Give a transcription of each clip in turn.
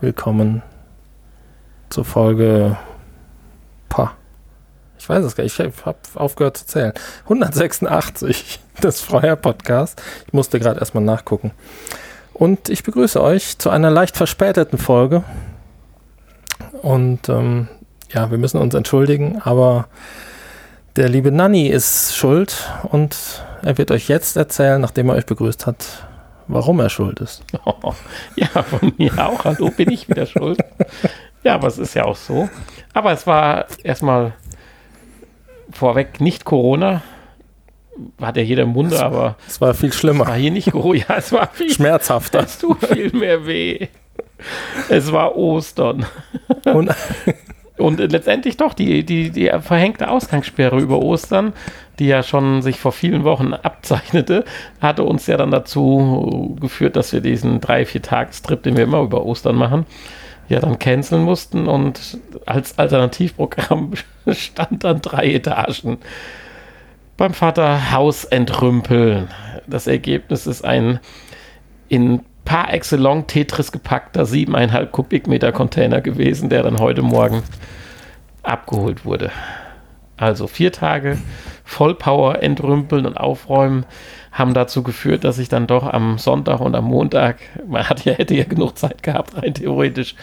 willkommen zur Folge. Pah. Ich weiß es gar nicht, ich habe aufgehört zu zählen. 186 des Freier Podcast. Ich musste gerade erstmal nachgucken. Und ich begrüße euch zu einer leicht verspäteten Folge. Und ähm, ja, wir müssen uns entschuldigen, aber der liebe Nanny ist schuld und er wird euch jetzt erzählen, nachdem er euch begrüßt hat, warum er schuld ist. Oh, ja, von mir auch. Hallo, bin ich wieder schuld. Ja, aber es ist ja auch so. Aber es war erstmal vorweg nicht Corona. Hat ja jeder im Munde, aber. Es war viel schlimmer. Es war hier nicht Corona. Ja, es war viel schmerzhafter. Es tut viel mehr weh. Es war Ostern. Und, und letztendlich doch die, die, die verhängte Ausgangssperre über Ostern, die ja schon sich vor vielen Wochen abzeichnete, hatte uns ja dann dazu geführt, dass wir diesen drei, vier Tagestrip, den wir immer über Ostern machen, ja dann canceln mussten und als Alternativprogramm stand dann drei Etagen beim Vater Haus entrümpeln. Das Ergebnis ist ein in par excellence Tetris gepackter 7,5 Kubikmeter Container gewesen, der dann heute Morgen abgeholt wurde. Also vier Tage Vollpower entrümpeln und aufräumen haben dazu geführt, dass ich dann doch am Sonntag und am Montag, man hat ja, hätte ja genug Zeit gehabt, rein theoretisch,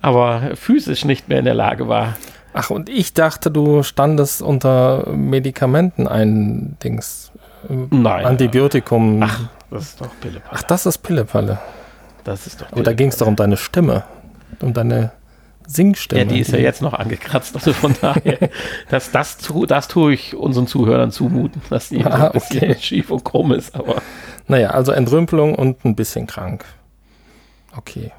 aber physisch nicht mehr in der Lage war. Ach, und ich dachte, du standest unter Medikamenten ein Dings. Nein. Antibiotikum. Ach, das ist doch Pillepalle. Ach, das ist Pillepalle. Das ist doch Aber da ging es doch um deine Stimme. Um deine Singstimme. Ja, die ist ja jetzt noch angekratzt. Also von daher, das, das, das tue ich unseren Zuhörern zumuten, dass die ah, ein bisschen okay. schief und krumm ist. Aber naja, also Entrümpelung und ein bisschen krank. Okay.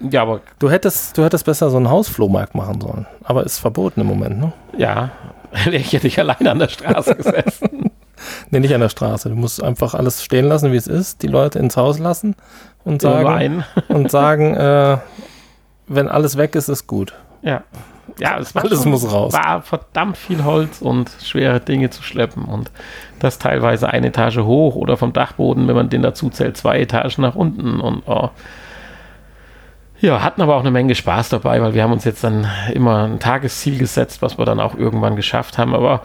Ja, aber. Du hättest, du hättest besser so einen Hausflohmarkt machen sollen. Aber ist verboten im Moment, ne? Ja, ich hätte dich alleine an der Straße gesessen. nee, nicht an der Straße. Du musst einfach alles stehen lassen, wie es ist, die Leute ins Haus lassen und sagen, und sagen äh, wenn alles weg ist, ist gut. Ja. Ja, es war alles muss raus. war verdammt viel Holz und schwere Dinge zu schleppen und das teilweise eine Etage hoch oder vom Dachboden, wenn man den dazu zählt, zwei Etagen nach unten und oh. Ja, hatten aber auch eine Menge Spaß dabei, weil wir haben uns jetzt dann immer ein Tagesziel gesetzt, was wir dann auch irgendwann geschafft haben. Aber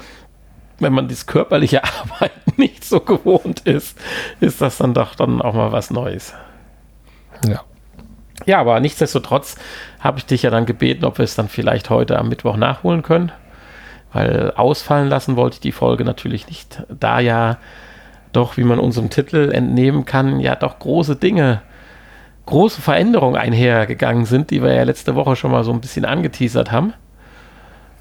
wenn man das körperliche Arbeiten nicht so gewohnt ist, ist das dann doch dann auch mal was Neues. Ja. Ja, aber nichtsdestotrotz habe ich dich ja dann gebeten, ob wir es dann vielleicht heute am Mittwoch nachholen können. Weil ausfallen lassen wollte ich die Folge natürlich nicht, da ja doch, wie man unserem Titel entnehmen kann, ja doch große Dinge, große Veränderungen einhergegangen sind, die wir ja letzte Woche schon mal so ein bisschen angeteasert haben.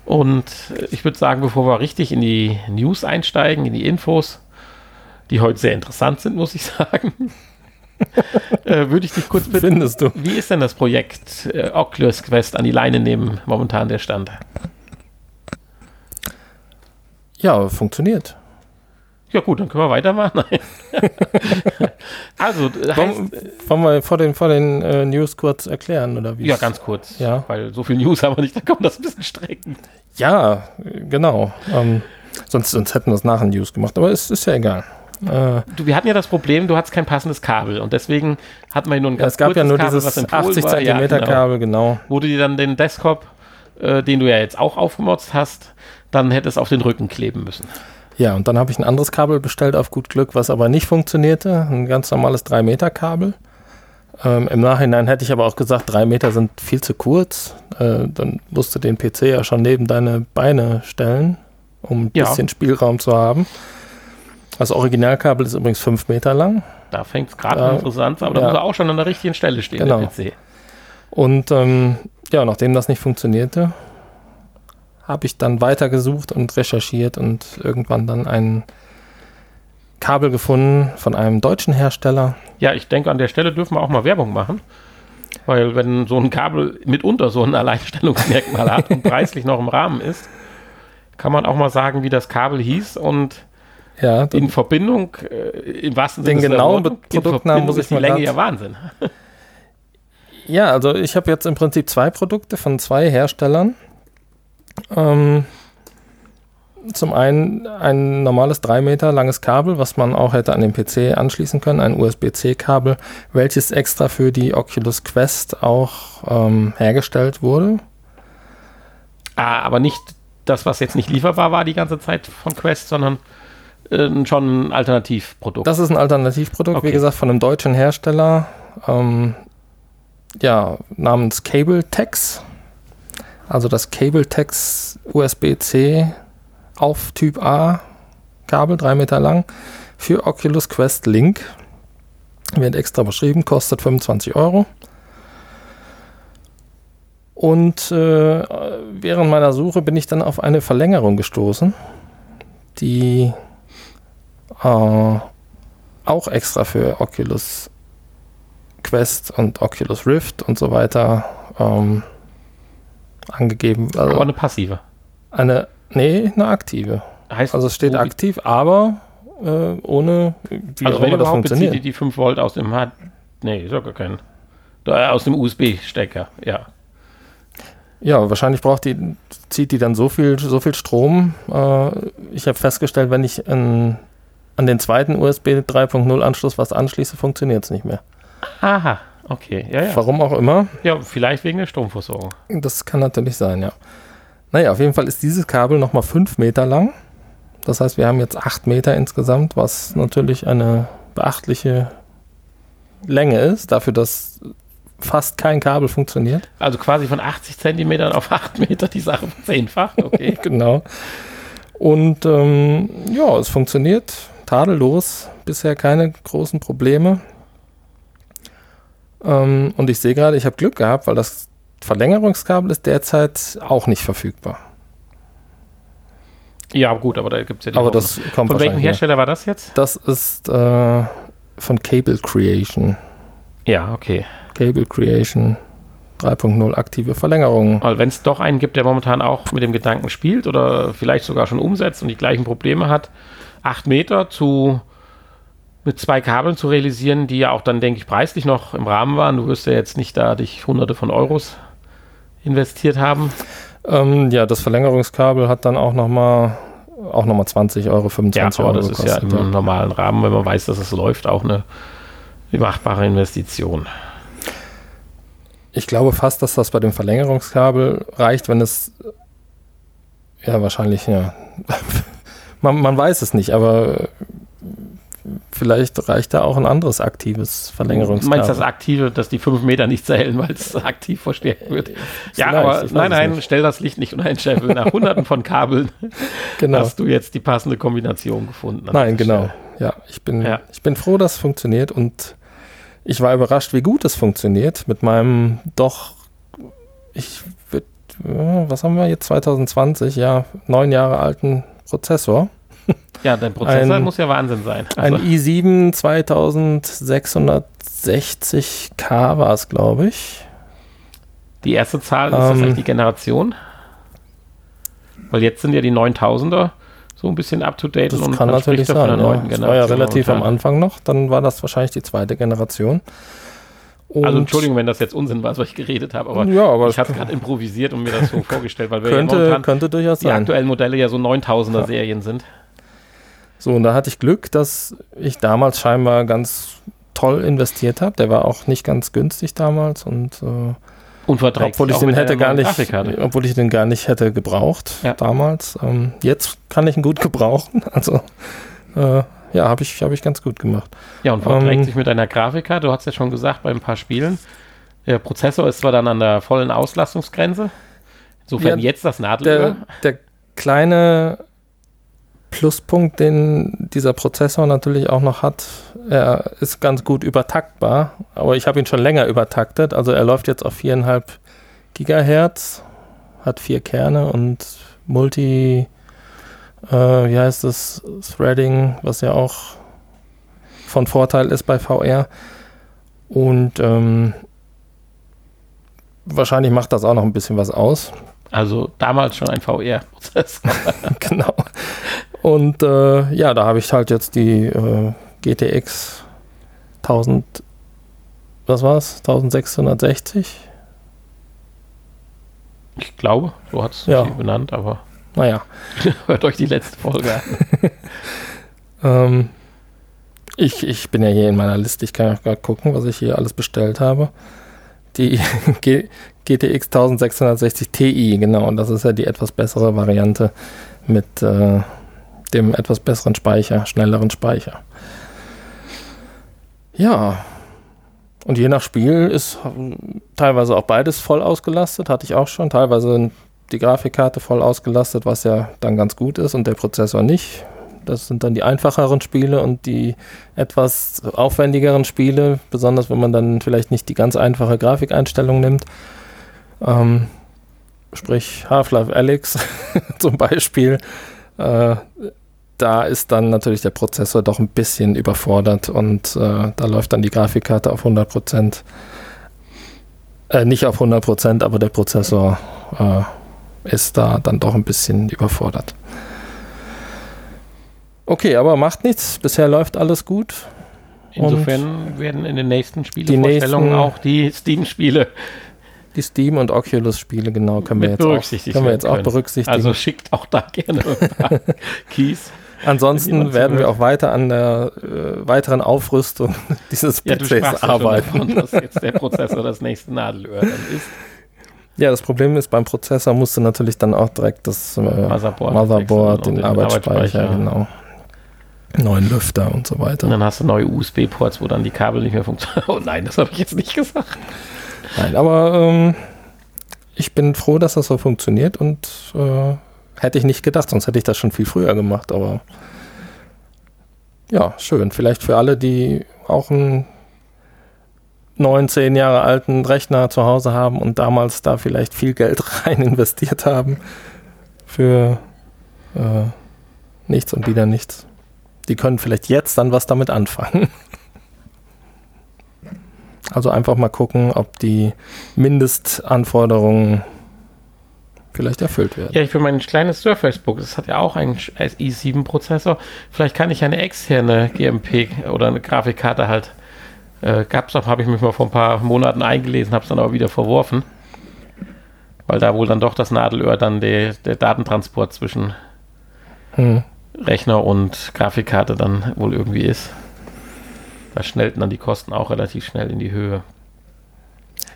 Und ich würde sagen, bevor wir richtig in die News einsteigen, in die Infos, die heute sehr interessant sind, muss ich sagen, äh, würde ich dich kurz bitten. Findest du? Wie ist denn das Projekt äh, Oculus Quest an die Leine nehmen, momentan der Stand? Ja, funktioniert. Ja gut, dann können wir weitermachen. also, wollen, wollen wir vor den, vor den äh, News kurz erklären, oder wie? Ja, ganz kurz. Ja. Weil so viel News haben wir nicht, da kommt das ein bisschen strecken. Ja, genau. Ähm, sonst, sonst hätten wir es nach den News gemacht, aber es ist ja egal. Äh, du, wir hatten ja das Problem, du hattest kein passendes Kabel und deswegen hatten wir nur ein ganz ja, Es gab ja nur Kabel, dieses 80 cm ja, genau. Kabel, genau. Wo du dir dann den Desktop, äh, den du ja jetzt auch aufgemotzt hast, dann hättest auf den Rücken kleben müssen. Ja, und dann habe ich ein anderes Kabel bestellt auf gut Glück, was aber nicht funktionierte. Ein ganz normales 3 Meter Kabel. Ähm, Im Nachhinein hätte ich aber auch gesagt, drei Meter sind viel zu kurz. Äh, dann musst du den PC ja schon neben deine Beine stellen, um ein ja. bisschen Spielraum zu haben. Das Originalkabel ist übrigens fünf Meter lang. Da fängt es gerade an interessant aber ja. da muss er auch schon an der richtigen Stelle stehen, genau. der PC. Und ähm, ja, nachdem das nicht funktionierte, habe ich dann weitergesucht und recherchiert und irgendwann dann ein Kabel gefunden von einem deutschen Hersteller. Ja, ich denke, an der Stelle dürfen wir auch mal Werbung machen. Weil wenn so ein Kabel mitunter so ein Alleinstellungsmerkmal hat und preislich noch im Rahmen ist, kann man auch mal sagen, wie das Kabel hieß und ja, in Verbindung, äh, im wahrsten Sinne den genauen Produktnamen muss ich die Länge ja Wahnsinn. Ja, also ich habe jetzt im Prinzip zwei Produkte von zwei Herstellern. Ähm, zum einen ein normales 3 Meter langes Kabel, was man auch hätte an den PC anschließen können, ein USB-C-Kabel, welches extra für die Oculus Quest auch ähm, hergestellt wurde. Ah, aber nicht das, was jetzt nicht lieferbar war die ganze Zeit von Quest, sondern äh, schon ein Alternativprodukt. Das ist ein Alternativprodukt, okay. wie gesagt, von einem deutschen Hersteller, ähm, ja, namens CableTex. Also das CableTex USB-C auf Typ A Kabel, drei Meter lang, für Oculus Quest Link. Wird extra beschrieben, kostet 25 Euro. Und äh, während meiner Suche bin ich dann auf eine Verlängerung gestoßen, die äh, auch extra für Oculus Quest und Oculus Rift und so weiter ähm, angegeben. Also aber eine passive. Eine, nee, eine aktive. Heißt, also es steht aktiv, aber äh, ohne, wie also wenn das funktioniert. Die, die 5 Volt aus dem H nee, ist ja gar kein. Aus dem USB-Stecker, ja. Ja, wahrscheinlich braucht die, zieht die dann so viel, so viel Strom. Äh, ich habe festgestellt, wenn ich an, an den zweiten USB 3.0 Anschluss was anschließe, funktioniert es nicht mehr. Aha, okay. Ja, ja. Warum auch immer. Ja, vielleicht wegen der Stromversorgung. Das kann natürlich sein, ja. Naja, auf jeden Fall ist dieses Kabel nochmal 5 Meter lang. Das heißt, wir haben jetzt 8 Meter insgesamt, was natürlich eine beachtliche Länge ist, dafür, dass fast kein Kabel funktioniert. Also quasi von 80 Zentimetern auf 8 Meter die Sache verzehnfacht, okay. genau. Und ähm, ja, es funktioniert tadellos. Bisher keine großen Probleme. Ähm, und ich sehe gerade, ich habe Glück gehabt, weil das Verlängerungskabel ist derzeit auch nicht verfügbar. Ja, gut, aber da gibt es ja die Aber das kommt Von welchem Hersteller war das jetzt? Das ist äh, von Cable Creation. Ja, okay. Cable Creation 3.0 aktive Verlängerung. Also wenn es doch einen gibt, der momentan auch mit dem Gedanken spielt oder vielleicht sogar schon umsetzt und die gleichen Probleme hat, 8 Meter zu mit zwei Kabeln zu realisieren, die ja auch dann, denke ich, preislich noch im Rahmen waren. Du wirst ja jetzt nicht da dich hunderte von Euros investiert haben. Ähm, ja, das Verlängerungskabel hat dann auch nochmal auch noch 20 Euro, 25 ja, Euro. Das ist ja im normalen Rahmen, wenn man weiß, dass es läuft, auch eine machbare Investition. Ich glaube fast, dass das bei dem Verlängerungskabel reicht, wenn es ja wahrscheinlich, ja. man, man weiß es nicht, aber vielleicht reicht da auch ein anderes aktives Verlängerungskabel. Meinst du das aktive, dass die fünf Meter nicht zählen, weil es aktiv verstärkt wird? ja, aber nein, nein, nicht. stell das Licht nicht unter ein Scheffel. Nach hunderten von Kabeln genau. hast du jetzt die passende Kombination gefunden. Nein, genau. Ja, ich bin, ja. ich bin froh, dass es funktioniert und ich war überrascht, wie gut es funktioniert mit meinem doch, ich was haben wir jetzt 2020, ja, neun Jahre alten Prozessor. Ja, dein Prozessor ein, muss ja Wahnsinn sein. Also. Ein i7 2660K war es, glaube ich. Die erste Zahl, ist ähm, das die Generation? Weil jetzt sind ja die 9000er so ein bisschen up to date das und kann natürlich sein. Ja. Das war ja relativ am Anfang noch, dann war das wahrscheinlich die zweite Generation. Und also Entschuldigung, wenn das jetzt Unsinn war, was ich geredet habe, aber, ja, aber ich habe gerade improvisiert und mir das so vorgestellt, weil wir könnte, ja könnte durchaus die sein. aktuellen Modelle ja so 9000er Serien sind. So, und da hatte ich Glück, dass ich damals scheinbar ganz toll investiert habe. Der war auch nicht ganz günstig damals und äh, obwohl ich den hätte gar nicht, obwohl ich den gar nicht hätte gebraucht ja. damals. Ähm, jetzt kann ich ihn gut gebrauchen. Also äh, ja, habe ich, hab ich ganz gut gemacht. Ja, und verträgt ähm, sich mit deiner Grafikkarte. Du hast ja schon gesagt, bei ein paar Spielen. Der Prozessor ist zwar dann an der vollen Auslastungsgrenze. Insofern ja, jetzt das Nadelöhr. Der, der kleine Pluspunkt, den dieser Prozessor natürlich auch noch hat, er ist ganz gut übertaktbar, aber ich habe ihn schon länger übertaktet. Also er läuft jetzt auf 4,5 Gigahertz, hat vier Kerne und Multi, äh, wie heißt das, Threading, was ja auch von Vorteil ist bei VR. Und ähm, wahrscheinlich macht das auch noch ein bisschen was aus. Also damals schon ein VR-Prozessor. genau. Und äh, ja, da habe ich halt jetzt die äh, GTX 1000, was war es? 1660? Ich glaube, so hat es ja. benannt, aber. Naja. Hört euch die letzte Folge an. ähm, ich, ich bin ja hier in meiner Liste, ich kann ja gerade gucken, was ich hier alles bestellt habe. Die G GTX 1660 Ti, genau, und das ist ja die etwas bessere Variante mit äh, dem etwas besseren Speicher, schnelleren Speicher. Ja, und je nach Spiel ist teilweise auch beides voll ausgelastet, hatte ich auch schon. Teilweise die Grafikkarte voll ausgelastet, was ja dann ganz gut ist und der Prozessor nicht. Das sind dann die einfacheren Spiele und die etwas aufwendigeren Spiele, besonders wenn man dann vielleicht nicht die ganz einfache Grafikeinstellung nimmt. Ähm, sprich Half-Life Alyx zum Beispiel. Äh, da ist dann natürlich der Prozessor doch ein bisschen überfordert und äh, da läuft dann die Grafikkarte auf 100 Prozent. Äh, nicht auf 100 Prozent, aber der Prozessor äh, ist da dann doch ein bisschen überfordert. Okay, aber macht nichts. Bisher läuft alles gut. Insofern und werden in den nächsten Spielevorstellungen auch die Steam-Spiele die Steam- und Oculus-Spiele, genau, können wir jetzt, auch, können wir jetzt auch berücksichtigen. Also schickt auch da gerne ein paar Keys. Ansonsten werden wir auch weiter an der äh, weiteren Aufrüstung dieses ja, PCs arbeiten. Davon, dass jetzt der Prozessor das nächste Nadelöhr dann ist. Ja, das Problem ist, beim Prozessor musst du natürlich dann auch direkt das äh, Motherboard, Motherboard den, den Arbeitsspeicher, Arbeitsspeicher, genau. Neuen Lüfter und so weiter. Und dann hast du neue USB-Ports, wo dann die Kabel nicht mehr funktionieren. Oh nein, das habe ich jetzt nicht gesagt. Nein, aber ähm, ich bin froh, dass das so funktioniert und äh, Hätte ich nicht gedacht, sonst hätte ich das schon viel früher gemacht, aber ja, schön. Vielleicht für alle, die auch einen neun, zehn Jahre alten Rechner zu Hause haben und damals da vielleicht viel Geld rein investiert haben für äh, nichts und wieder nichts. Die können vielleicht jetzt dann was damit anfangen. Also einfach mal gucken, ob die Mindestanforderungen vielleicht erfüllt werden. Ja, ich für mein kleines Surface-Book, das hat ja auch einen i7-Prozessor. Vielleicht kann ich eine externe GMP oder eine Grafikkarte halt. Äh, gab's auch, habe ich mich mal vor ein paar Monaten eingelesen, habe es dann aber wieder verworfen. Weil da wohl dann doch das Nadelöhr dann der, der Datentransport zwischen hm. Rechner und Grafikkarte dann wohl irgendwie ist. Da schnellten dann die Kosten auch relativ schnell in die Höhe.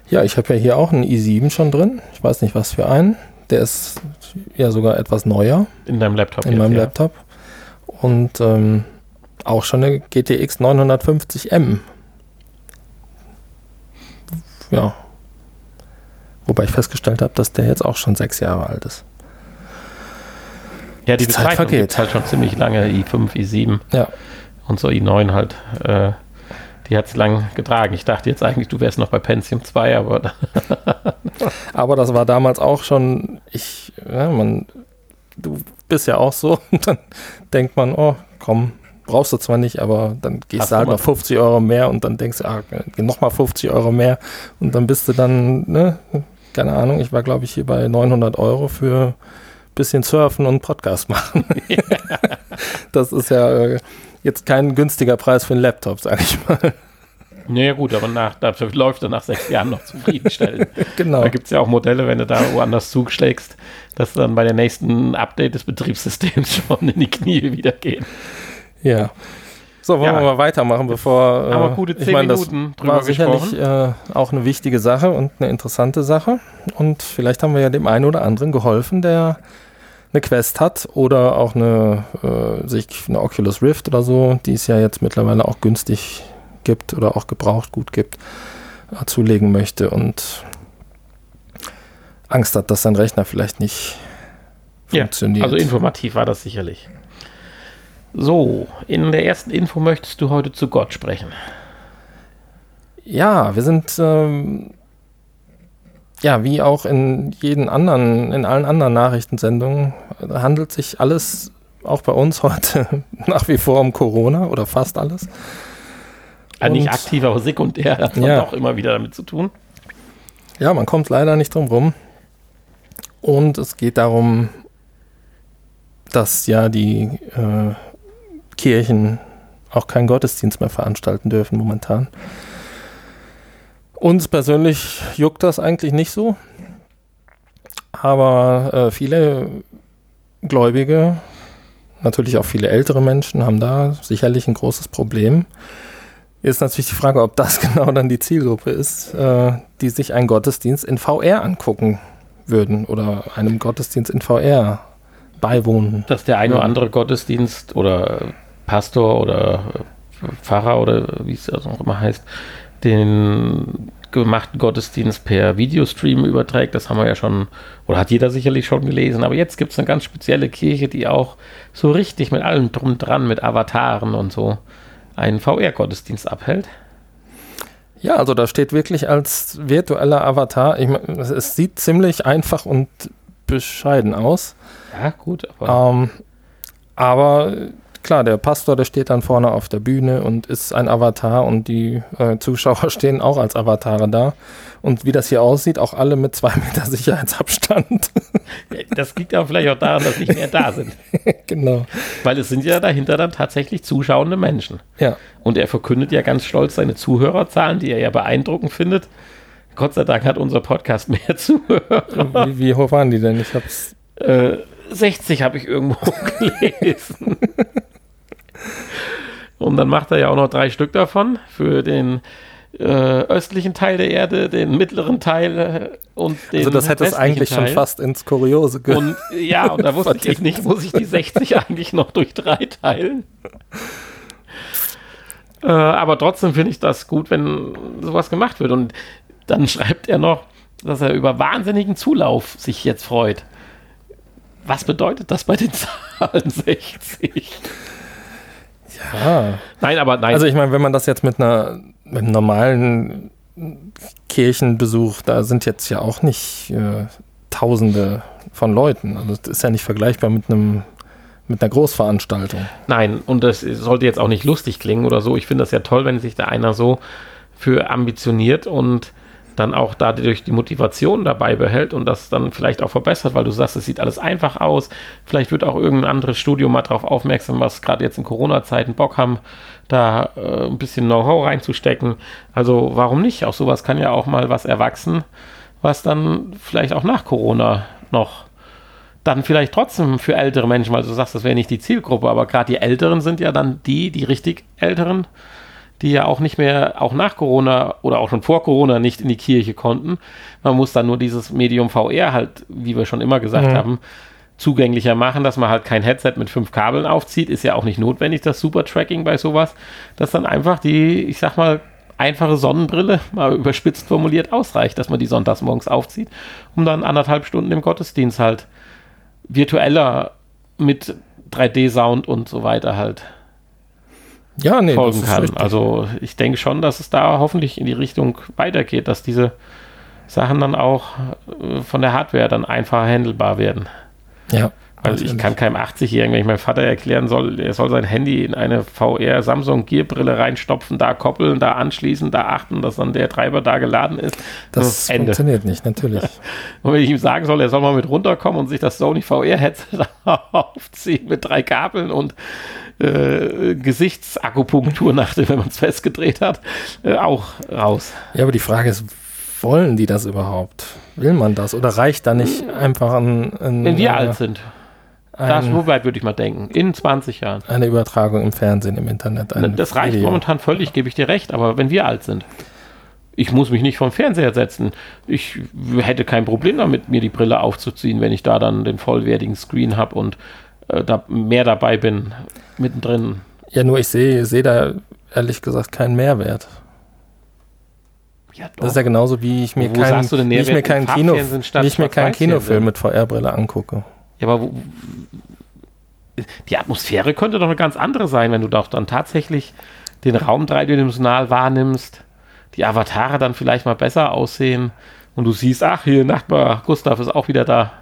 Ja, ich habe ja hier auch einen i7 schon drin. Ich weiß nicht, was für einen. Der ist ja sogar etwas neuer. In deinem Laptop. In jetzt, meinem ja. Laptop. Und ähm, auch schon eine GTX 950M. Ja. Wobei ich festgestellt habe, dass der jetzt auch schon sechs Jahre alt ist. Ja, die, die Zeit vergeht. halt schon ziemlich lange, i5, i7. Ja. Und so i9 halt. Äh, die hat es lang getragen. Ich dachte jetzt eigentlich, du wärst noch bei Pentium 2, aber. aber das war damals auch schon, ich, ja, man, du bist ja auch so, dann denkt man, oh, komm, brauchst du zwar nicht, aber dann gehst Hast du halt noch 50 Euro mehr und dann denkst du, ah, nochmal 50 Euro mehr und dann bist du dann, ne, keine Ahnung, ich war glaube ich hier bei 900 Euro für bisschen surfen und Podcast machen. das ist ja äh, jetzt kein günstiger Preis für einen Laptop, sag ich mal. Naja gut, aber nach, dafür läuft er nach sechs Jahren noch zufriedenstellend. genau. Da gibt es ja auch Modelle, wenn du da woanders zuschlägst, dass dann bei der nächsten Update des Betriebssystems schon in die Knie wieder gehen. Ja. So, wollen ja. wir mal weitermachen, bevor. Äh, Aber gute zehn ich mein, Minuten drüber war sicherlich äh, auch eine wichtige Sache und eine interessante Sache. Und vielleicht haben wir ja dem einen oder anderen geholfen, der eine Quest hat oder auch eine, äh, sich eine Oculus Rift oder so, die es ja jetzt mittlerweile auch günstig gibt oder auch gebraucht gut gibt, äh, zulegen möchte und Angst hat, dass sein Rechner vielleicht nicht funktioniert. Ja, also informativ war das sicherlich. So, in der ersten Info möchtest du heute zu Gott sprechen. Ja, wir sind ähm, ja, wie auch in jeden anderen, in allen anderen Nachrichtensendungen, handelt sich alles auch bei uns heute nach wie vor um Corona oder fast alles. Ja, nicht aktiv, aber sekundär hat man ja. auch immer wieder damit zu tun. Ja, man kommt leider nicht drum rum. Und es geht darum, dass ja die äh, Kirchen auch keinen Gottesdienst mehr veranstalten dürfen momentan. Uns persönlich juckt das eigentlich nicht so. Aber äh, viele Gläubige, natürlich auch viele ältere Menschen, haben da sicherlich ein großes Problem. Jetzt natürlich die Frage, ob das genau dann die Zielgruppe ist, äh, die sich einen Gottesdienst in VR angucken würden oder einem Gottesdienst in VR beiwohnen. Dass der ein oder andere Gottesdienst oder Pastor oder Pfarrer oder wie es auch immer heißt, den gemachten Gottesdienst per Videostream überträgt. Das haben wir ja schon, oder hat jeder sicherlich schon gelesen. Aber jetzt gibt es eine ganz spezielle Kirche, die auch so richtig mit allem drum dran, mit Avataren und so, einen VR-Gottesdienst abhält. Ja, also da steht wirklich als virtueller Avatar, ich mein, es sieht ziemlich einfach und bescheiden aus. Ja, gut, aber. Ähm, aber klar, der Pastor, der steht dann vorne auf der Bühne und ist ein Avatar und die äh, Zuschauer stehen auch als Avatare da. Und wie das hier aussieht, auch alle mit zwei Meter Sicherheitsabstand. Das liegt ja vielleicht auch daran, dass nicht mehr da sind. genau. Weil es sind ja dahinter dann tatsächlich zuschauende Menschen. Ja. Und er verkündet ja ganz stolz seine Zuhörerzahlen, die er ja beeindruckend findet. Gott sei Dank hat unser Podcast mehr Zuhörer. Wie, wie hoch waren die denn? Ich hab's. Äh, 60 habe ich irgendwo gelesen. Und dann macht er ja auch noch drei Stück davon für den äh, östlichen Teil der Erde, den mittleren Teil äh, und den Also das hätte es eigentlich Teil. schon fast ins Kuriose ge Und ja, und da wusste ich nicht, muss ich die 60 eigentlich noch durch drei teilen? Äh, aber trotzdem finde ich das gut, wenn sowas gemacht wird. Und dann schreibt er noch, dass er über wahnsinnigen Zulauf sich jetzt freut. Was bedeutet das bei den Zahlen 60? Ja. Nein, aber nein. Also ich meine, wenn man das jetzt mit einer mit einem normalen Kirchenbesuch, da sind jetzt ja auch nicht äh, Tausende von Leuten. Also das ist ja nicht vergleichbar mit einem mit einer Großveranstaltung. Nein, und das sollte jetzt auch nicht lustig klingen oder so. Ich finde das ja toll, wenn sich da einer so für ambitioniert und dann auch dadurch die Motivation dabei behält und das dann vielleicht auch verbessert, weil du sagst, es sieht alles einfach aus. Vielleicht wird auch irgendein anderes Studio mal darauf aufmerksam, was gerade jetzt in Corona-Zeiten Bock haben, da äh, ein bisschen Know-how reinzustecken. Also warum nicht? Auch sowas kann ja auch mal was erwachsen, was dann vielleicht auch nach Corona noch dann vielleicht trotzdem für ältere Menschen, weil du sagst, das wäre nicht die Zielgruppe, aber gerade die Älteren sind ja dann die, die richtig Älteren, die ja auch nicht mehr, auch nach Corona oder auch schon vor Corona nicht in die Kirche konnten. Man muss dann nur dieses Medium VR halt, wie wir schon immer gesagt Mhm. haben, zugänglicher machen, dass man halt kein Headset mit fünf Kabeln aufzieht, ist ja auch nicht notwendig, das Super-Tracking bei sowas, dass dann einfach die, ich sag mal, einfache Sonnenbrille, mal überspitzt formuliert, ausreicht, dass man die sonntags morgens aufzieht, um dann anderthalb Stunden im Gottesdienst halt virtueller mit 3D-Sound und so weiter halt Ja, nee, folgen kann. richtig. Also ich denke schon, dass es da hoffentlich in die Richtung weitergeht, dass diese Sachen dann auch äh, von der Hardware dann einfacher handelbar werden. ja. Also ich kann keinem 80-Jährigen, wenn ich meinem Vater erklären soll, er soll sein Handy in eine VR Samsung Gear Brille reinstopfen, da koppeln, da anschließen, da achten, dass dann der Treiber da geladen ist. Das Ende. funktioniert nicht, natürlich. Und wenn ich ihm sagen soll, er soll mal mit runterkommen und sich das Sony VR Headset aufziehen mit drei Kabeln und äh, Gesichtsakupunktur, nachdem wenn man es festgedreht hat, äh, auch raus. Ja, aber die Frage ist, wollen die das überhaupt? Will man das? Oder reicht da nicht einfach ein, ein, Wenn wir äh, alt sind, das, ein, so weit würde ich mal denken, in 20 Jahren. eine Übertragung im Fernsehen, im Internet? ein Das reicht Video? momentan völlig, gebe ich dir recht, aber wenn wir alt sind, ich muss mich nicht vom Fernseher setzen. Ich hätte kein Problem damit, mir die Brille aufzuziehen, wenn ich da dann den vollwertigen Screen habe und äh, da mehr dabei bin, mittendrin. Ja, nur ich sehe sehe da ehrlich gesagt keinen Mehrwert. Ja, Das ist ja genauso, wie ich mir keinen, Kino, wie ich mir keinen Schwarz-Weiß-Fernsehen? Kinofilm mit VR-Brille angucke. Ja, aber wo, die Atmosphäre könnte doch eine ganz andere sein, wenn du doch dann tatsächlich den Raum dreidimensional wahrnimmst, die Avatare dann vielleicht mal besser aussehen und du siehst, ach, hier Nachbar Gustav ist auch wieder da.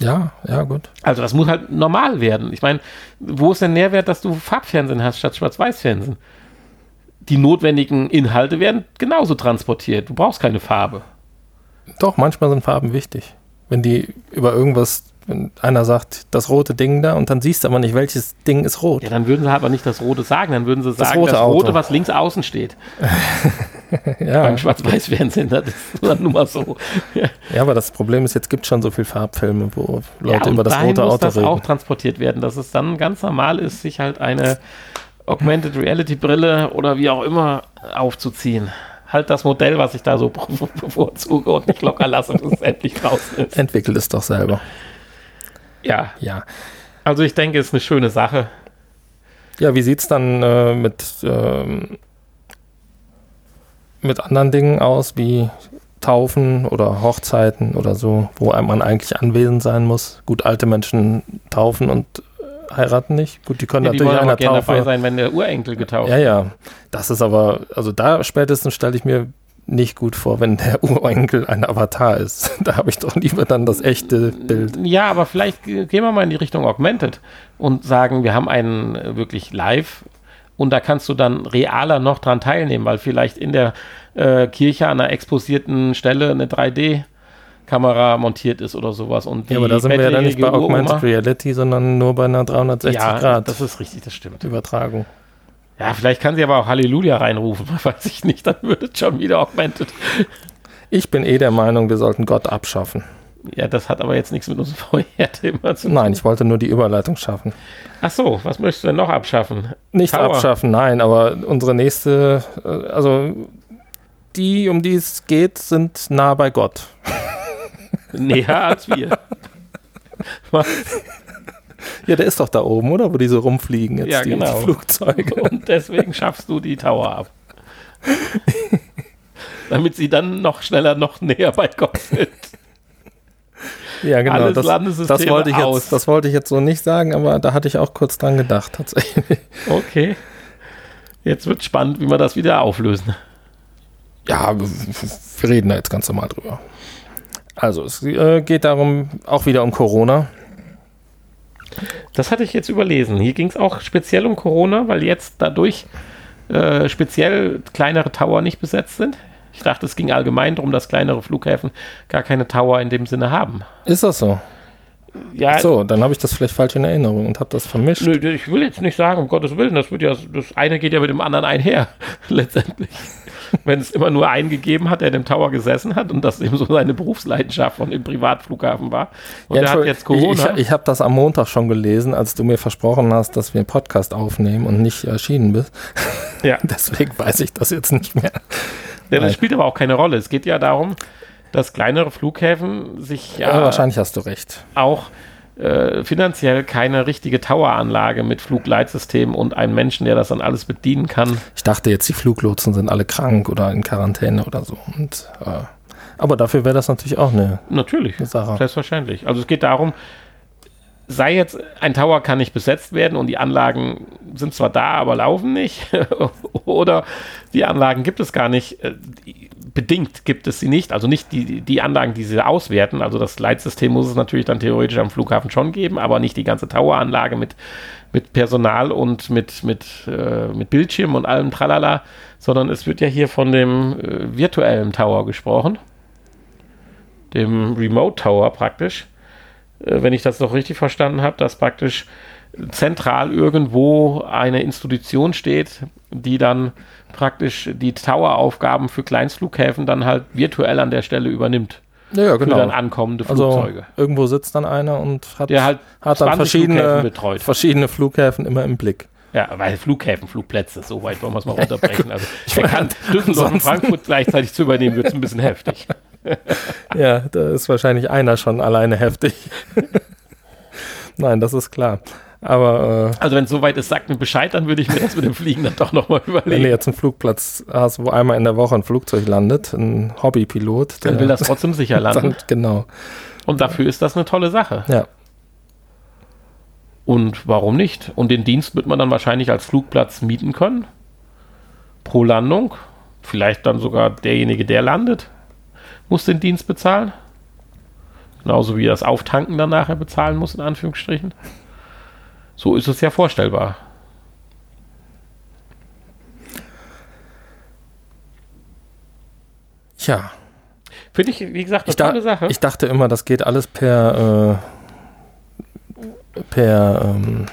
Ja, ja, gut. Also das muss halt normal werden. Ich meine, wo ist der Nährwert, dass du Farbfernsehen hast statt Schwarz-Weiß-Fernsehen? Die notwendigen Inhalte werden genauso transportiert. Du brauchst keine Farbe. Doch, manchmal sind Farben wichtig. Wenn die über irgendwas, wenn einer sagt, das rote Ding da und dann siehst du aber nicht, welches Ding ist rot. Ja, dann würden sie aber nicht das Rote sagen, dann würden sie Das sagen, rote das Rote, was links außen steht. ja. beim Schwarz-Weiß-Fernsehen. Das ist nun mal so. Ja. aber das Problem ist, jetzt gibt es schon so viele Farbfilme, wo Leute ja, über das rote muss Auto das reden. auch transportiert werden, dass es dann ganz normal ist, sich halt eine Augmented Reality Brille oder wie auch immer aufzuziehen. Halt das Modell, was ich da so bevorzuge und nicht locker lasse, bis es endlich draußen ist. Entwickelt es doch selber. Ja. Ja. Also ich denke, es ist eine schöne Sache. Ja, wie sieht es dann äh, mit, ähm, mit anderen Dingen aus, wie Taufen oder Hochzeiten oder so, wo man eigentlich anwesend sein muss? Gut, alte Menschen taufen und heiraten nicht. Gut, die können ja, die natürlich einer gerne Taufe. dabei sein, wenn der Urenkel getauft Ja, ja. Das ist aber, also da spätestens stelle ich mir nicht gut vor, wenn der Urenkel ein Avatar ist. Da habe ich doch lieber dann das echte Bild. Ja, aber vielleicht gehen wir mal in die Richtung Augmented und sagen, wir haben einen äh, wirklich live und da kannst du dann realer noch dran teilnehmen, weil vielleicht in der äh, Kirche an einer exposierten Stelle eine 3D Kamera montiert ist oder sowas. Und ja, aber da sind wir ja dann nicht bei Augmented Reality, sondern nur bei einer 360 ja, Grad. Das ist richtig, das stimmt. Übertragung. Ja, vielleicht kann sie aber auch Halleluja reinrufen, weiß ich nicht, dann wird es schon wieder Augmented. Ich bin eh der Meinung, wir sollten Gott abschaffen. Ja, das hat aber jetzt nichts mit unserem Vorher-Thema zu tun. Nein, ich wollte nur die Überleitung schaffen. Ach so, was möchtest du denn noch abschaffen? Nicht Tower. abschaffen, nein, aber unsere nächste, äh, also die, um die es geht, sind nah bei Gott. Näher als wir. Was? Ja, der ist doch da oben, oder? Wo die so rumfliegen jetzt, ja, die, genau. die Flugzeuge. Und deswegen schaffst du die Tower ab. Damit sie dann noch schneller, noch näher bei Gott sind. Ja, genau. Alles das, das, wollte ich aus. jetzt, das wollte ich jetzt so nicht sagen, aber da hatte ich auch kurz dran gedacht, tatsächlich. Okay. Jetzt wird spannend, wie wir das wieder auflösen. Ja, wir reden da jetzt ganz normal drüber. Also, es äh, geht darum, auch wieder um Corona. Das hatte ich jetzt überlesen. Hier ging es auch speziell um Corona, weil jetzt dadurch äh, speziell kleinere Tower nicht besetzt sind. Ich dachte, es ging allgemein darum, dass kleinere Flughäfen gar keine Tower in dem Sinne haben. Ist das so? Ja. so, dann habe ich das vielleicht falsch in Erinnerung und habe das vermischt. Nö, ich will jetzt nicht sagen, um Gottes Willen, das wird ja, das eine geht ja mit dem anderen einher, letztendlich wenn es immer nur einen gegeben hat, der in dem Tower gesessen hat und das eben so seine Berufsleidenschaft von dem Privatflughafen war. Und ja, der hat jetzt Corona. Ich, ich habe das am Montag schon gelesen, als du mir versprochen hast, dass wir einen Podcast aufnehmen und nicht erschienen bist. Ja. Deswegen weiß ich das jetzt nicht mehr. Ja, das spielt aber auch keine Rolle. Es geht ja darum, dass kleinere Flughäfen sich ja, ja wahrscheinlich hast du recht. Auch äh, finanziell keine richtige Toweranlage mit Flugleitsystem und einem Menschen, der das dann alles bedienen kann. Ich dachte jetzt, die Fluglotsen sind alle krank oder in Quarantäne oder so. Und, äh, aber dafür wäre das natürlich auch eine, natürlich, eine Sache. Selbstverständlich. Also es geht darum, sei jetzt, ein Tower kann nicht besetzt werden und die Anlagen sind zwar da, aber laufen nicht. oder die Anlagen gibt es gar nicht. Äh, bedingt gibt es sie nicht. Also nicht die, die Anlagen, die sie auswerten. Also das Leitsystem muss es natürlich dann theoretisch am Flughafen schon geben, aber nicht die ganze Toweranlage mit, mit Personal und mit, mit, äh, mit Bildschirm und allem Tralala, sondern es wird ja hier von dem äh, virtuellen Tower gesprochen. Dem Remote Tower praktisch. Äh, wenn ich das noch richtig verstanden habe, dass praktisch zentral irgendwo eine Institution steht, die dann praktisch die Tower-Aufgaben für Kleinstflughäfen dann halt virtuell an der Stelle übernimmt. Ja, ja, genau. Für dann ankommende also Flugzeuge. Also irgendwo sitzt dann einer und hat, der halt hat dann verschiedene, verschiedene Flughäfen immer im Blick. Ja, weil Flughäfen, Flugplätze, so weit wollen wir es mal runterbrechen. Also, ich kann Düsseldorf und Frankfurt gleichzeitig zu übernehmen, wird es ein bisschen heftig. ja, da ist wahrscheinlich einer schon alleine heftig. Nein, das ist klar. Aber, äh, also wenn es soweit ist, sagt mir Bescheid, dann würde ich mir das mit dem Fliegen dann doch nochmal überlegen. Wenn du jetzt einen Flugplatz hast, wo einmal in der Woche ein Flugzeug landet, ein Hobbypilot. Dann will das trotzdem sicher landen. Dann, genau. Und dafür ist das eine tolle Sache. Ja. Und warum nicht? Und den Dienst wird man dann wahrscheinlich als Flugplatz mieten können. Pro Landung. Vielleicht dann sogar derjenige, der landet, muss den Dienst bezahlen. Genauso wie das Auftanken dann nachher bezahlen muss, in Anführungsstrichen. So ist es ja vorstellbar. Tja. Finde ich, wie gesagt, eine ich tolle Sache. Ich dachte immer, das geht alles per, äh, per, ähm,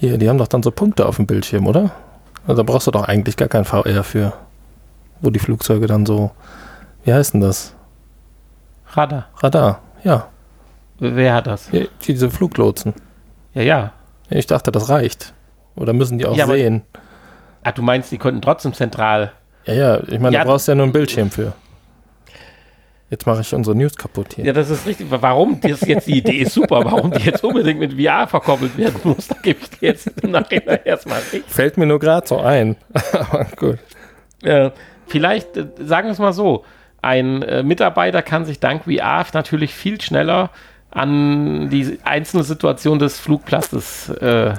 hier, die haben doch dann so Punkte auf dem Bildschirm, oder? Also da brauchst du doch eigentlich gar kein VR für. wo die Flugzeuge dann so, wie heißt denn das? Radar. Radar, ja. Wer hat das? ja diese Fluglotsen. Ja, ja. Ich dachte, das reicht. Oder müssen die auch Ja, aber- sehen? Ah, du meinst, die könnten trotzdem zentral. Ja, ja, ich meine, Ja. du brauchst ja nur einen Bildschirm für. Jetzt mache ich unsere News kaputt hier. Ja, das ist richtig. Warum? Das ist jetzt die Idee ist super. Warum die jetzt unbedingt mit VR verkoppelt werden muss, da gebe ich dir jetzt im Nachhinein erstmal recht. Fällt mir nur gerade so ein. Aber gut. Äh, vielleicht, äh, sagen wir es mal so, ein äh, Mitarbeiter kann sich dank VR natürlich viel schneller an die einzelne Situation des Flugplatzes äh,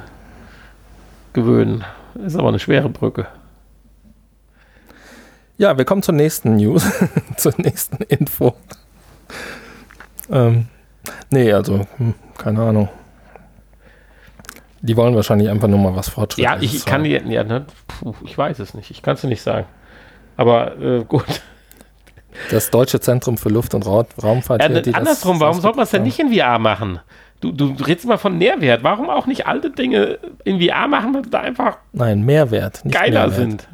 gewöhnen. Ist aber eine schwere Brücke. Ja, wir kommen zur nächsten News, zur nächsten Info. Ähm, nee, also, hm, keine Ahnung. Die wollen wahrscheinlich einfach nur mal was Ja, Fortschrittliches ich kann die, ja, ne, puh, ich weiß es nicht. Ich kann es dir nicht sagen. Aber äh, gut. Das Deutsche Zentrum für Luft- und Ra Raumfahrt. Ja, die das- andersrum, warum das soll man es denn nicht in VR machen? Du, du redest mal von Nährwert. Warum auch nicht alte Dinge in VR machen, weil sie da einfach Nein, Mehrwert. Nicht geiler Mehrwert. sind?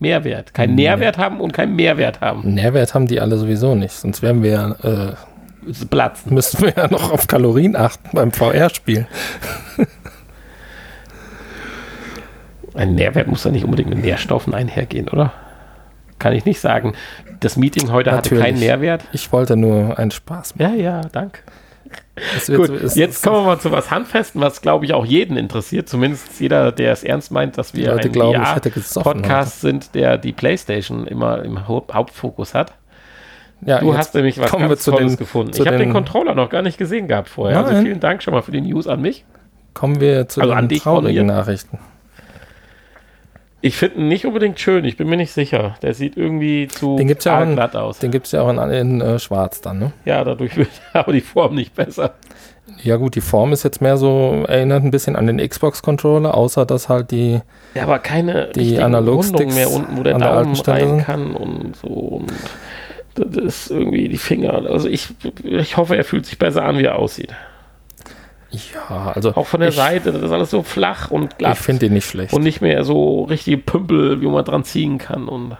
Mehrwert. Kein Mehr- Nährwert haben und keinen Mehrwert haben. Nährwert haben die alle sowieso nicht. Sonst wären wir ja, äh, platzen. müssten wir ja noch auf Kalorien achten beim VR-Spiel. Ein Nährwert muss ja nicht unbedingt mit Nährstoffen einhergehen, oder? Kann ich nicht sagen. Das Meeting heute hatte Natürlich. keinen Nährwert. Ich wollte nur einen Spaß machen. Ja, ja, danke. Gut, so- jetzt kommen wir mal zu was Handfesten, was glaube ich auch jeden interessiert. Zumindest jeder, der es ernst meint, dass wir ein glauben, Podcast sind, der die Playstation immer im Haupt Hauptfokus hat. Ja, Du hast nämlich was ganz zu Tolles den- gefunden. Ich habe den Controller noch gar nicht gesehen gehabt vorher. Also Nein. vielen Dank schon mal für die News an mich. Kommen wir zu Also an den dich von traurigen. Nachrichten. Ich finde ihn nicht unbedingt schön, ich bin mir nicht sicher. Der sieht irgendwie zu Den gibt's ja auch in- glatt aus. Den gibt es ja auch in, in äh, Schwarz dann, ne? Ja, dadurch wird aber die Form nicht besser. Ja gut, die Form ist jetzt mehr so, erinnert ein bisschen an den Xbox-Controller, außer dass halt die, Ja, aber keine Die Analogsticks mehr unten, wo der der Daumen alten Stelle rein kann und so. Und das ist irgendwie die Finger. Also ich, ich hoffe, er fühlt sich besser an, wie er aussieht. Ja, also Auch von der ich, Seite, das ist alles so flach und ich glatt. finde den nicht schlecht. und nicht mehr so richtige Pümpel, wie man dran ziehen kann. Und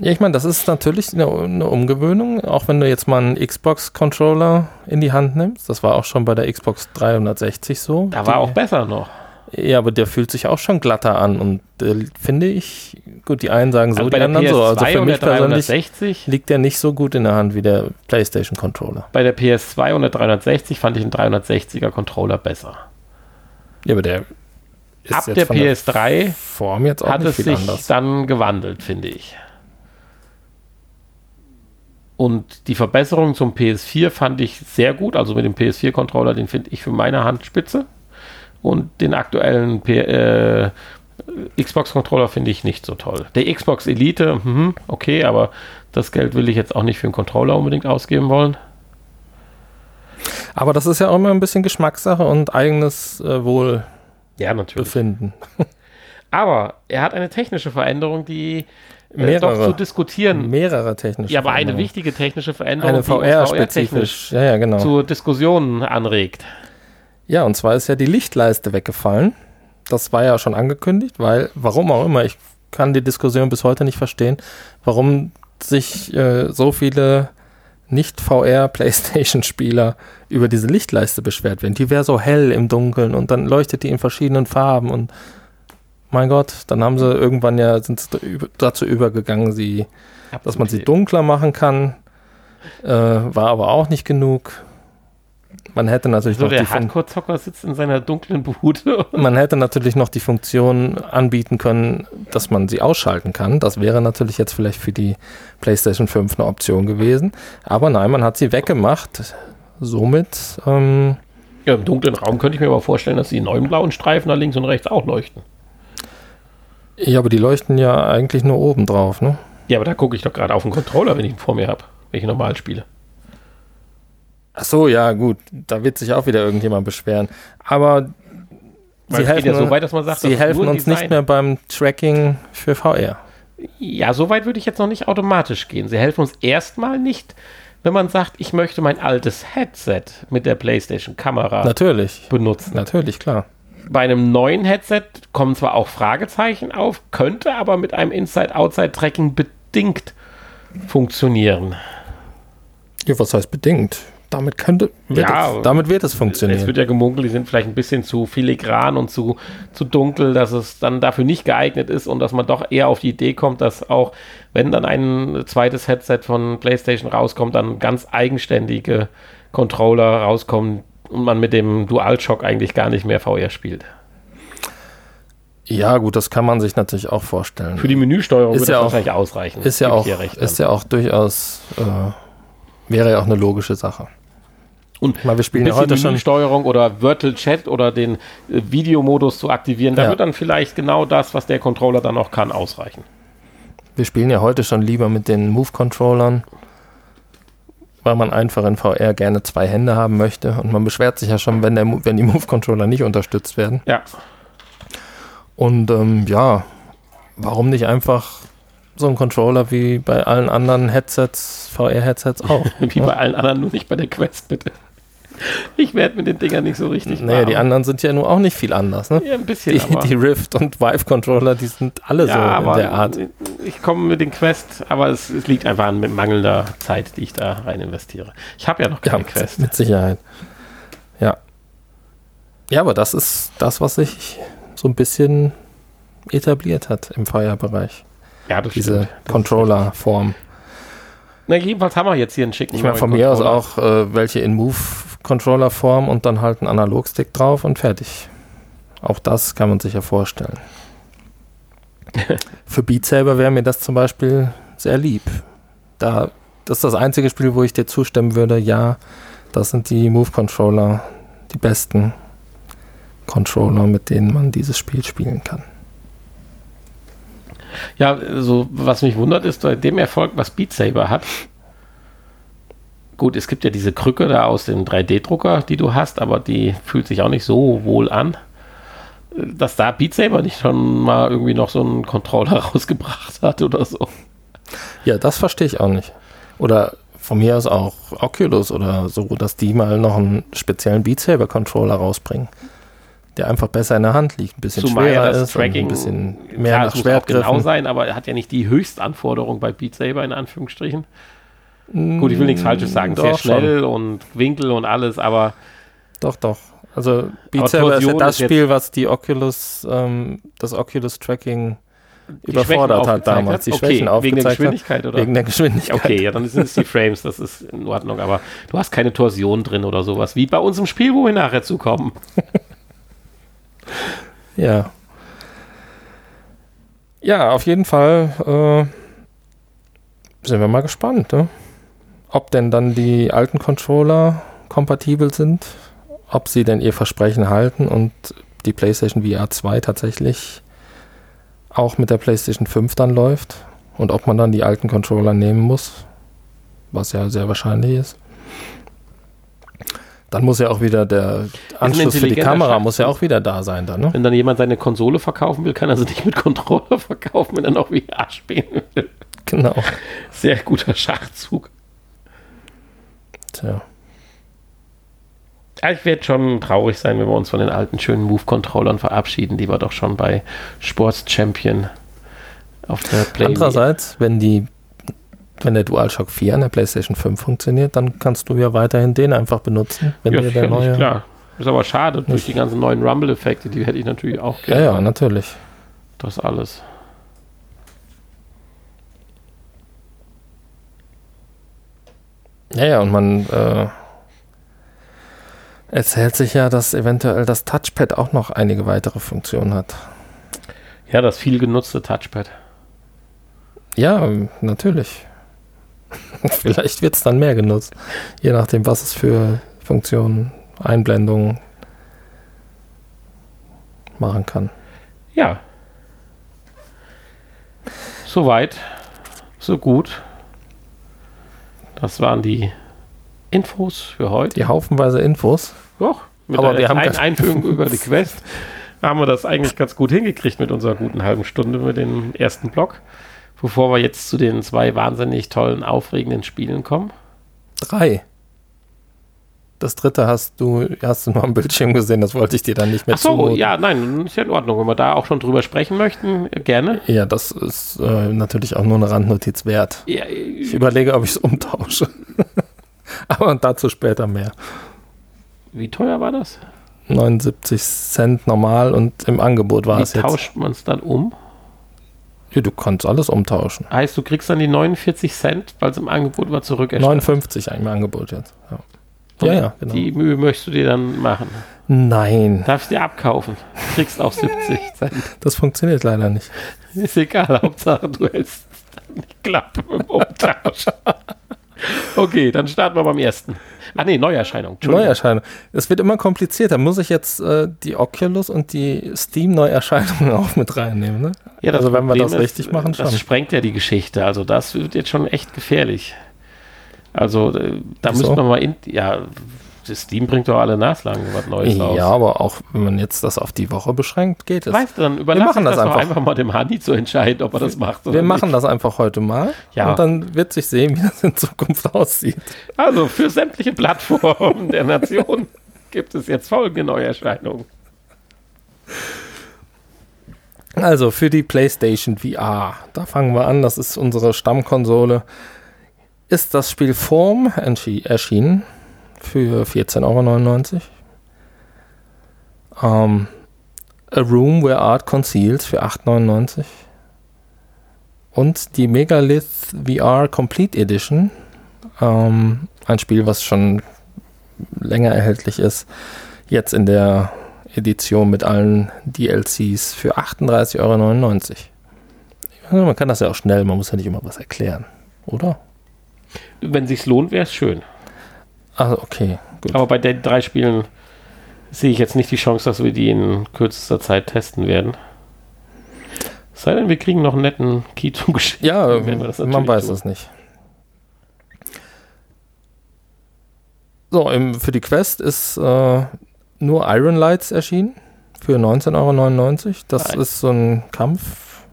Ja, ich meine, das ist natürlich eine, eine Umgewöhnung, auch wenn du jetzt mal einen Xbox-Controller in die Hand nimmst. Das war auch schon bei der Xbox 360 so. da Die- war auch besser noch. Ja, aber der fühlt sich auch schon glatter an und äh, finde ich, gut, die einen sagen so, Also die der anderen PS2 so. Also für mich der persönlich 360, liegt der nicht so gut in der Hand wie der PlayStation-Controller. bei der PS2 und der 360 fand ich den 360er Controller besser. Ja, aber der ist Ab der von PS3 Form jetzt auch hat es viel sich anders. dann gewandelt, finde ich. Und die Verbesserung zum PS4 fand ich sehr gut. Also mit dem PS4-Controller, den finde ich für meine Hand spitze. Und den aktuellen P äh, Xbox-Controller finde ich nicht so toll. Der Xbox Elite, mhm, okay, aber das Geld will ich jetzt auch nicht für einen Controller unbedingt ausgeben wollen. Aber das ist ja auch immer ein bisschen Geschmackssache und eigenes äh, Wohlbefinden. Ja, natürlich. Aber er hat eine technische Veränderung, die äh, Mehrere. doch zu diskutieren. Mehrere technische Ja, aber eine wichtige technische Veränderung, Eine VR-spezifisch. Ja, ja, genau. zu Diskussionen anregt. Ja, und zwar ist ja die Lichtleiste weggefallen. Das war ja schon angekündigt, weil, warum auch immer, ich kann die Diskussion bis heute nicht verstehen, warum sich äh, so viele Nicht-VR-PlayStation-Spieler über diese Lichtleiste beschwert werden. Die wäre so hell im Dunkeln und dann leuchtet die in verschiedenen Farben und mein Gott, dann haben sie irgendwann ja, sind sie dazu übergegangen, sie, dass man sie dunkler machen kann. Äh, war aber auch nicht genug. Man hätte natürlich So, noch die der Fun- Hardcore-Zocker sitzt in seiner dunklen Bude. man hätte natürlich noch die Funktion anbieten können, dass man sie ausschalten kann. Das wäre natürlich jetzt vielleicht für die PlayStation 5 eine Option gewesen. Aber nein, man hat sie weggemacht. Somit, ähm, Ja, Im dunklen Raum könnte ich mir aber vorstellen, dass die neuen blauen Streifen da links und rechts auch leuchten. ja, aber die leuchten ja eigentlich nur oben drauf, ne? Ja, aber da gucke ich doch gerade auf den Controller, wenn ich ihn vor mir habe, wenn ich normal spiele. Ach so, ja, gut. Da wird sich auch wieder irgendjemand beschweren. Aber Weil sie geht ja helfen, so weit, dass man sagt, sie helfen uns nicht Design. mehr beim Tracking für VR. Ja, so weit würde ich jetzt noch nicht automatisch gehen. Sie helfen uns erstmal nicht, wenn man sagt, ich möchte mein altes Headset mit der PlayStation-Kamera Natürlich. benutzen. Natürlich, klar. bei einem neuen Headset kommen zwar auch Fragezeichen auf, könnte aber mit einem Inside-Outside-Tracking bedingt funktionieren. Ja, was heißt bedingt? Damit könnte, wird Ja, es, damit wird es funktionieren. Es wird ja gemunkelt, die sind vielleicht ein bisschen zu filigran und zu, zu dunkel, dass es dann dafür nicht geeignet ist und dass man doch eher auf die Idee kommt, dass auch, wenn dann ein zweites Headset von PlayStation rauskommt, dann ganz eigenständige Controller rauskommen und man mit dem DualShock eigentlich gar nicht mehr VR spielt. ja, gut, das kann man sich natürlich auch vorstellen. Für die Menüsteuerung Ist würde ja das auch- wahrscheinlich ausreichen. ist ja auch, ist ja auch durchaus, äh, wäre ja auch eine logische Sache. Und Mal, wir spielen ein ja bisschen heute schon, Menüsteuerung oder Virtual Chat oder den äh, Videomodus zu aktivieren, da Ja. wird dann vielleicht genau das, was der Controller dann auch kann, ausreichen. wir spielen ja heute schon lieber mit den Move-Controllern, weil man einfach in VR gerne zwei Hände haben möchte und man beschwert sich ja schon, wenn, der, wenn die Move-Controller nicht unterstützt werden. Ja, Und ähm, ja, warum nicht einfach so ein Controller wie bei allen anderen Headsets, VR-Headsets auch? wie bei allen anderen, nur nicht bei der Quest, bitte. Ich werde mit den Dingern nicht so richtig Naja, die warm. anderen sind ja nur auch nicht viel anders. Ne? Ja, ein bisschen, Die, die Rift und Vive-Controller, die sind alle ja, so in der Art. ich komme mit den Quest, aber es, es liegt einfach an mit mangelnder Zeit, die ich da rein investiere. Ich habe ja noch Ja, keine mit, Quest. mit Sicherheit. Ja. Ja, aber das ist das, was sich so ein bisschen etabliert hat im VR-Bereich. Ja, das Diese Controller-Form. Na, jedenfalls haben wir jetzt hier einen schicken Ich meine, von mir aus Controller. auch äh, welche in Move-Controller-Form und dann halt ein Analogstick drauf und fertig. Auch das kann man sich ja vorstellen. Für Beat Saber wäre mir das zum Beispiel sehr lieb. Da, das ist das einzige Spiel, wo ich dir zustimmen würde, ja, das sind die Move-Controller, die besten Controller, mit denen man dieses Spiel spielen kann. Ja, so was mich wundert ist, bei dem Erfolg, was Beat Saber hat. Gut, es gibt ja diese Krücke da aus dem 3D-Drucker, die du hast, aber die fühlt sich auch nicht so wohl an. Dass da Beat Saber nicht schon mal irgendwie noch so einen Controller rausgebracht hat oder so. Ja, das verstehe ich auch nicht. Oder von mir aus auch Oculus oder so, dass die mal noch einen speziellen Beat Saber Controller rausbringen, der einfach besser in der Hand liegt, ein bisschen Zumal ja schwerer das ist und Tracking ein bisschen mehr klar, nach genau Schwertgriffen. sein, aber er hat ja nicht die Höchstanforderung bei Beat Saber in Anführungsstrichen. Gut, ich will nichts Falsches sagen, sehr Mm, Doch, schon. schnell und Winkel und alles, aber Doch, doch. Also Beat Aber Saber ist ja das ist Spiel, was die Oculus, ähm, das Oculus Tracking Schwächen überfordert hat aufgezeigt damals, die okay, Schwächen wegen der aufgezeigt hat, Geschwindigkeit oder? wegen der Geschwindigkeit. Okay, ja, dann sind es die Frames, das ist in Ordnung, aber du hast keine Torsion drin oder sowas, wie bei unserem Spiel, wo wir nachher zukommen. Ja. Ja, auf jeden Fall äh, sind wir mal gespannt, ne? Ob denn dann die alten Controller kompatibel sind, ob sie denn ihr Versprechen halten und die PlayStation VR 2 tatsächlich auch mit der PlayStation 5 dann läuft und ob man dann die alten Controller nehmen muss, was ja sehr wahrscheinlich ist. Dann muss ja auch wieder der Anschluss für die Kamera muss ja auch wieder da sein dann, ne? Wenn dann jemand seine Konsole verkaufen will, kann er sie nicht mit Controller verkaufen, wenn er noch VR spielen will. Genau. Sehr guter Schachzug. Tja. Ja, Ich werde schon traurig sein, wenn wir uns von den alten schönen Move-Controllern verabschieden, die wir doch schon bei Sports Champion auf der Play Andererseits, wenn die wenn der DualShock 4 an der PlayStation 5 funktioniert, dann kannst du ja weiterhin den einfach benutzen, wenn ja, dir der neue. klar. Ist aber schade, durch die ganzen neuen Rumble-Effekte, die hätte ich natürlich auch Ja, ja, natürlich. Das alles. Ja, ja, und man äh, erzählt sich ja, dass eventuell das Touchpad auch noch einige weitere Funktionen hat. Ja, das viel genutzte Touchpad. Ja, natürlich. Vielleicht wird es dann mehr genutzt, je nachdem, was es für Funktionen, Einblendungen machen kann. Ja. Soweit, so gut. Das waren die Infos für heute. Die haufenweise Infos. Doch, mit Aber der wir haben ganz- Einführung über die Quest haben wir das eigentlich ganz gut hingekriegt mit unserer guten halben Stunde mit dem ersten Block. Bevor wir jetzt zu den zwei wahnsinnig tollen, aufregenden Spielen kommen. Drei. Das dritte hast du, hast du nur am Bildschirm gesehen, das wollte ich dir dann nicht mehr Ach so, zumuten. ja, nein, ist ja in Ordnung. Wenn wir da auch schon drüber sprechen möchten, gerne. Ja, das ist äh, natürlich auch nur eine Randnotiz wert. Ja, ich überlege, ob ich es umtausche. Aber dazu später mehr. Wie teuer war das? 79 Cent normal und im Angebot war Wie es jetzt. Wie tauscht man es dann um? Ja, du kannst alles umtauschen. Heißt, du kriegst dann die 49 Cent, weil es im Angebot war, zurück. 59 im Angebot jetzt. Ja. Ja, ja, genau. Die Mühe möchtest du dir dann machen. Nein. Darfst du dir abkaufen. Du kriegst auch 70 Cent. Das funktioniert leider nicht. Ist egal, Hauptsache du hältst nicht klappen im Umtausch. okay, dann starten wir beim ersten. Ah nee, Neuerscheinung. Neuerscheinung. Es wird immer komplizierter. Muss ich jetzt äh, die Oculus und die Steam-Neuerscheinungen auch mit reinnehmen? Ne? Ja, also wenn wir das ist, richtig machen, schon. Das sprengt ja die Geschichte. Also das wird jetzt schon echt gefährlich. Also äh, da müssen wir mal in, ja, Steam bringt doch alle Naslagen was Neues ja, raus. Ja, aber auch wenn man jetzt das auf die Woche beschränkt, geht es. Weißt du, dann überlassen wir das, das einfach. einfach mal dem Handy zu entscheiden, ob er das macht oder Wir nicht. machen das einfach heute mal ja. und dann wird sich sehen, wie das in Zukunft aussieht. Also für sämtliche Plattformen der Nation gibt es jetzt folgende Neuerscheinungen. Also für die PlayStation VR, da fangen wir an, das ist unsere Stammkonsole ist das Spiel Form erschienen für 14,99 Euro. Um, A Room Where Art Conceals für 8,99 Und die Megalith VR Complete Edition. Um, ein Spiel, was schon länger erhältlich ist. Jetzt in der Edition mit allen DLCs für 38,99 Euro. Man kann das ja auch schnell, man muss ja nicht immer was erklären, oder? Wenn sich's lohnt, wäre es schön. Ah, okay. Gut. Aber bei den drei Spielen sehe ich jetzt nicht die Chance, dass wir die in kürzester Zeit testen werden. Sei denn, wir kriegen noch einen netten Key zugeschickt. Ja, man weiß es nicht. So, im, für die Quest ist äh, nur Iron Lights erschienen für 19,99 Euro. Das Nein. ist so ein Kampf.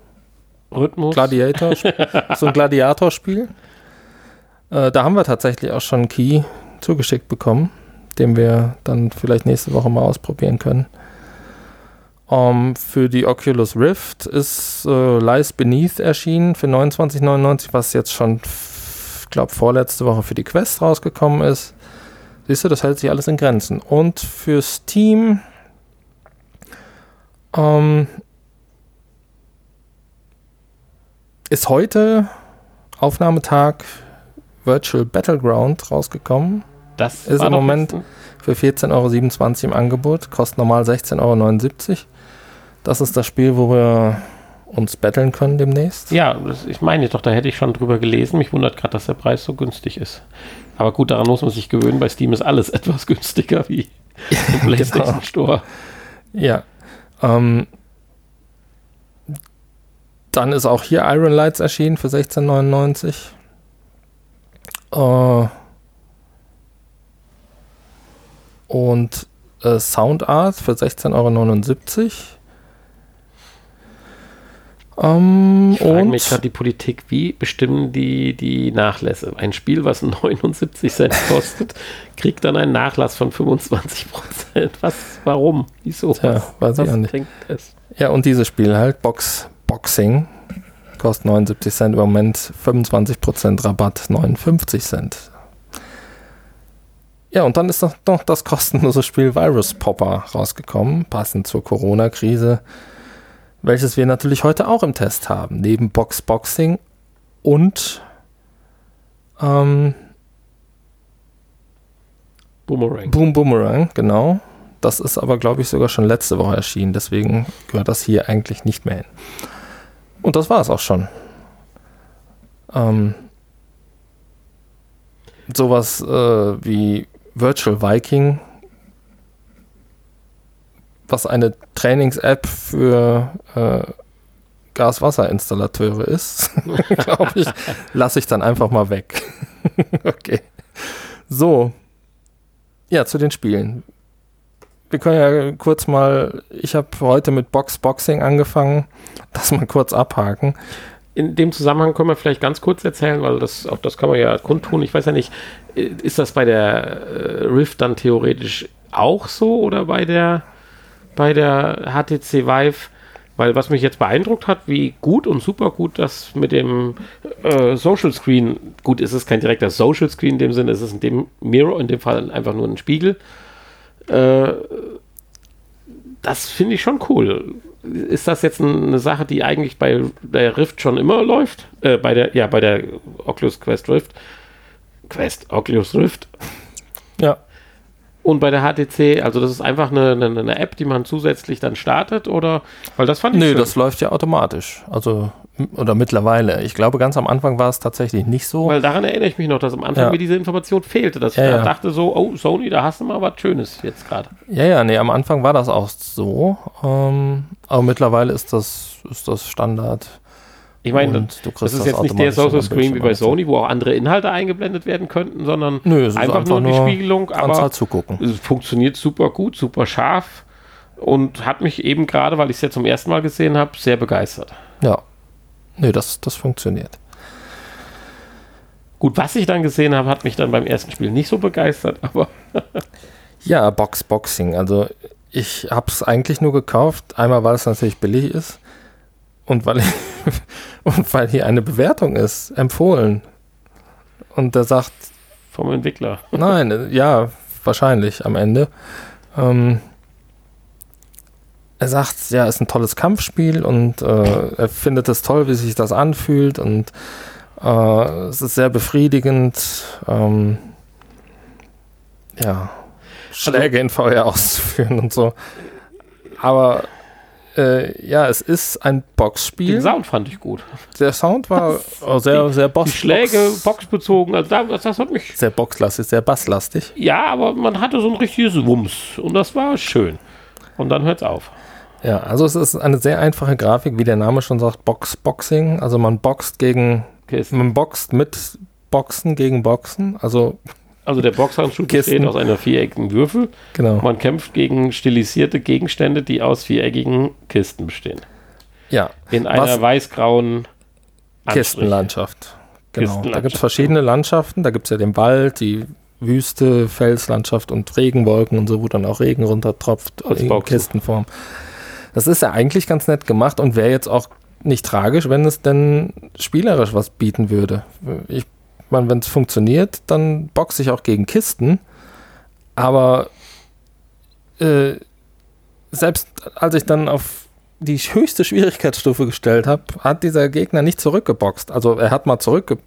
Rhythmus. Gladiator, so ein Gladiatorspiel. Äh, da haben wir tatsächlich auch schon einen Key zugeschickt bekommen, den wir dann vielleicht nächste Woche mal ausprobieren können. Um, ähm, für die Oculus Rift ist äh, Lies Beneath erschienen für 29,99, was jetzt schon, glaube vorletzte Woche für die Quest rausgekommen ist. Siehst du, das hält sich alles in Grenzen. Und für Steam ähm, ist heute Aufnahmetag Virtual Battleground rausgekommen. Das ist im Moment für 14,27 Euro im Angebot, kostet normal 16,79 Euro. Das ist das Spiel, wo wir uns battlen können demnächst. Ja, ich meine doch, da hätte ich schon drüber gelesen. Mich wundert gerade, dass der Preis so günstig ist. Aber gut, daran muss man sich gewöhnen. Bei Steam ist alles etwas günstiger wie im PlayStation genau. Store. Ja. Ähm, dann ist auch hier Iron Lights erschienen für 16,99. Äh, und äh, Soundart für 16,79 Euro. Ähm, ich frage mich gerade die Politik, wie bestimmen die die Nachlässe? Ein Spiel, was 79 Cent kostet, kriegt dann einen Nachlass von 25 Prozent. Was, warum? Wieso? Tja, weiß was ich auch nicht. Ja, und dieses Spiel halt, Box, Boxing, kostet 79 Cent, im Moment 25% Rabatt, 59 Cent. Ja, und dann ist noch, noch das kostenlose Spiel Virus Popper rausgekommen, passend zur Corona-Krise, welches wir natürlich heute auch im Test haben, neben Box Boxing und ähm, Boomerang. Boom Boomerang, genau. Das ist aber, glaube ich, sogar schon letzte Woche erschienen, deswegen gehört das hier eigentlich nicht mehr hin. Und das war es auch schon. Ähm, sowas äh, wie Virtual Viking, was eine Trainings-App für äh, Gaswasserinstallateure ist, glaube ich, lasse ich dann einfach mal weg. okay. So. Ja, zu den Spielen. Wir können ja kurz mal, ich habe heute mit Box Boxing angefangen das mal kurz abhaken. in dem Zusammenhang können wir vielleicht ganz kurz erzählen, weil das, auch das kann man ja kundtun. Ich weiß ja nicht, äh, ist das bei der äh, Rift dann theoretisch auch so oder bei der, bei der HTC Vive? Weil was mich jetzt beeindruckt hat, wie gut und super gut das mit dem äh, Social Screen, gut, ist es kein direkter Social Screen in dem Sinne, ist es in dem Mirror, in dem Fall einfach nur ein Spiegel. Äh, das finde ich schon cool. Ist das jetzt eine Sache, die eigentlich bei der Rift schon immer läuft? Äh, bei der, ja, bei der Oculus Quest Rift. Quest, Oculus Rift. Ja. Und bei der HTC, also das ist einfach eine, eine, eine, App, die man zusätzlich dann startet, oder? Weil das fand ich. Nee, schön. das läuft ja automatisch. Also, oder mittlerweile. Ich glaube, ganz am Anfang war es tatsächlich nicht so. Weil daran erinnere ich mich noch, dass am Anfang ja. mir diese Information fehlte, dass ja, ich ja. dachte so, oh, Sony, da hast du mal was Schönes jetzt gerade. Ja, ja, nee, am Anfang war das auch so. Ähm, aber mittlerweile ist das, ist das Standard. Ich meine, das ist jetzt nicht der Social Screen wie bei Sony, wo auch andere Inhalte eingeblendet werden könnten, sondern Nö, einfach, einfach, nur, nur die Spiegelung. Aber zugucken. es funktioniert super gut, super scharf und hat mich eben gerade, weil ich es ja zum ersten Mal gesehen habe, sehr begeistert. Ja, nö, das, das funktioniert. Gut, was ich dann gesehen habe, hat mich dann beim ersten Spiel nicht so begeistert, aber. ja, Boxboxing. Also ich habe es eigentlich nur gekauft. Einmal, weil es natürlich billig ist und weil, und weil hier eine Bewertung ist, empfohlen. Und der sagt. Vom Entwickler. Nein, ja, wahrscheinlich am Ende. Ähm, er sagt, ja, ist ein tolles Kampfspiel und äh, er findet es toll, wie sich das anfühlt und äh, es ist sehr befriedigend. Ähm, ja, Schläge in VR auszuführen und so. Aber äh, ja, es ist ein Boxspiel. Den Sound fand ich gut. Der Sound war oh, sehr, sehr Box. Die Schläge boxbezogen, also das, das hat mich. Sehr boxlastig, sehr basslastig. Ja, aber man hatte so ein richtiges Wumms und das war schön. Und dann hört es auf. Ja, also es ist eine sehr einfache Grafik, wie der Name schon sagt, Box-Boxing. Also man boxt gegen, Kisten. man boxt mit Boxen gegen Boxen. Also also der Boxhandschuh besteht aus einer viereckigen Würfel. Genau. Man kämpft gegen stilisierte Gegenstände, die aus viereckigen Kisten bestehen. Ja. In einer weiß-grauen Kistenlandschaft. Genau. Kistenlandschaft. Da gibt es verschiedene Landschaften. Da gibt es ja den Wald, die Wüste, Felslandschaft und Regenwolken und so, wo dann auch Regen runtertropft in Boxen. Kistenform. Das ist ja eigentlich ganz nett gemacht und wäre jetzt auch nicht tragisch, wenn es denn spielerisch was bieten würde. Ich meine, wenn es funktioniert, dann boxe ich auch gegen Kisten. Aber äh, selbst als ich dann auf die höchste Schwierigkeitsstufe gestellt habe, hat dieser Gegner nicht zurückgeboxt. Also er hat mal zurück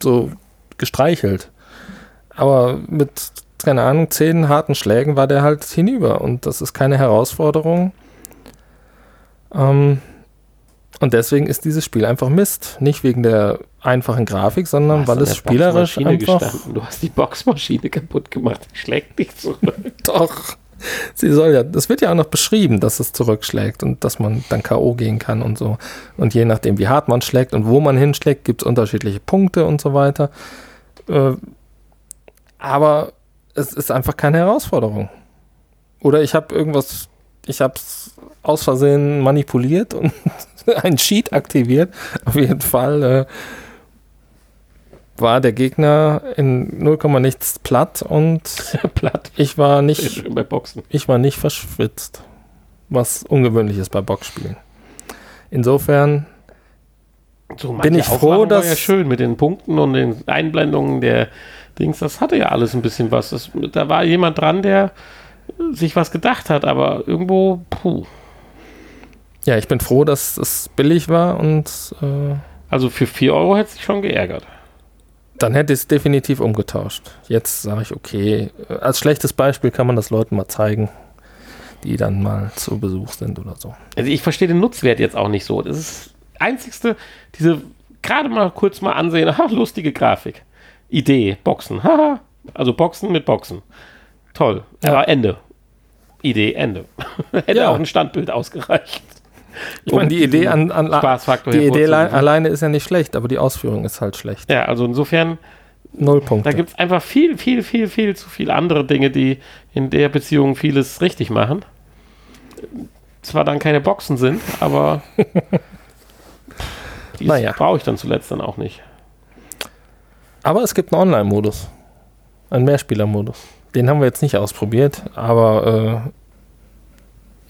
so gestreichelt. Aber mit, keine Ahnung, zehn harten Schlägen war der halt hinüber. Und das ist keine Herausforderung. Ähm, und deswegen ist dieses Spiel einfach Mist. Nicht wegen der einfachen Grafik, sondern weil es spielerisch einfach... Gestanden. Du hast die Boxmaschine kaputt gemacht. Die schlägt nicht zurück. Doch. Sie soll ja, das wird ja auch noch beschrieben, dass es zurückschlägt und dass man dann K.O. gehen kann und so. Und je nachdem, wie hart man schlägt und wo man hinschlägt, gibt es unterschiedliche Punkte und so weiter. Äh, aber es ist einfach keine Herausforderung. Oder ich habe irgendwas, ich habe es aus Versehen manipuliert und ein Cheat aktiviert. Auf jeden Fall äh, war der Gegner in 0, nichts platt und platt. ich war nicht bei Boxen. Ich war nicht verschwitzt, was ungewöhnlich ist bei Boxspielen. Insofern so, bin ich froh, dass war ja schön mit den Punkten und den Einblendungen der Dings. Das hatte ja alles ein bisschen was. Das, da war jemand dran, der sich was gedacht hat, aber irgendwo, puh. Ja, ich bin froh, dass es billig war und. Äh, also für 4 Euro hätte es sich schon geärgert. Dann hätte ich es definitiv umgetauscht. Jetzt sage ich, okay, als schlechtes Beispiel kann man das Leuten mal zeigen, die dann mal zu Besuch sind oder so. Also ich verstehe den Nutzwert jetzt auch nicht so. Das ist das einzigste, diese gerade mal kurz mal ansehen, ha, lustige Grafik. Idee, Boxen, haha. Also Boxen mit Boxen. Toll. Ja. Aber Ende. Idee, Ende. Hätte ja. auch ein Standbild ausgereicht. Ich meine, die Idee an, an die Idee alleine ist ja nicht schlecht, aber die Ausführung ist halt schlecht. Ja, also insofern Null Punkte. Da gibt es einfach viel, viel, viel, viel zu viele andere Dinge, die in der Beziehung vieles richtig machen. Zwar dann keine Boxen sind, aber. Die naja. brauche ich dann zuletzt dann auch nicht. Aber es gibt einen Online-Modus. Einen Mehrspieler-Modus. Den haben wir jetzt nicht ausprobiert, aber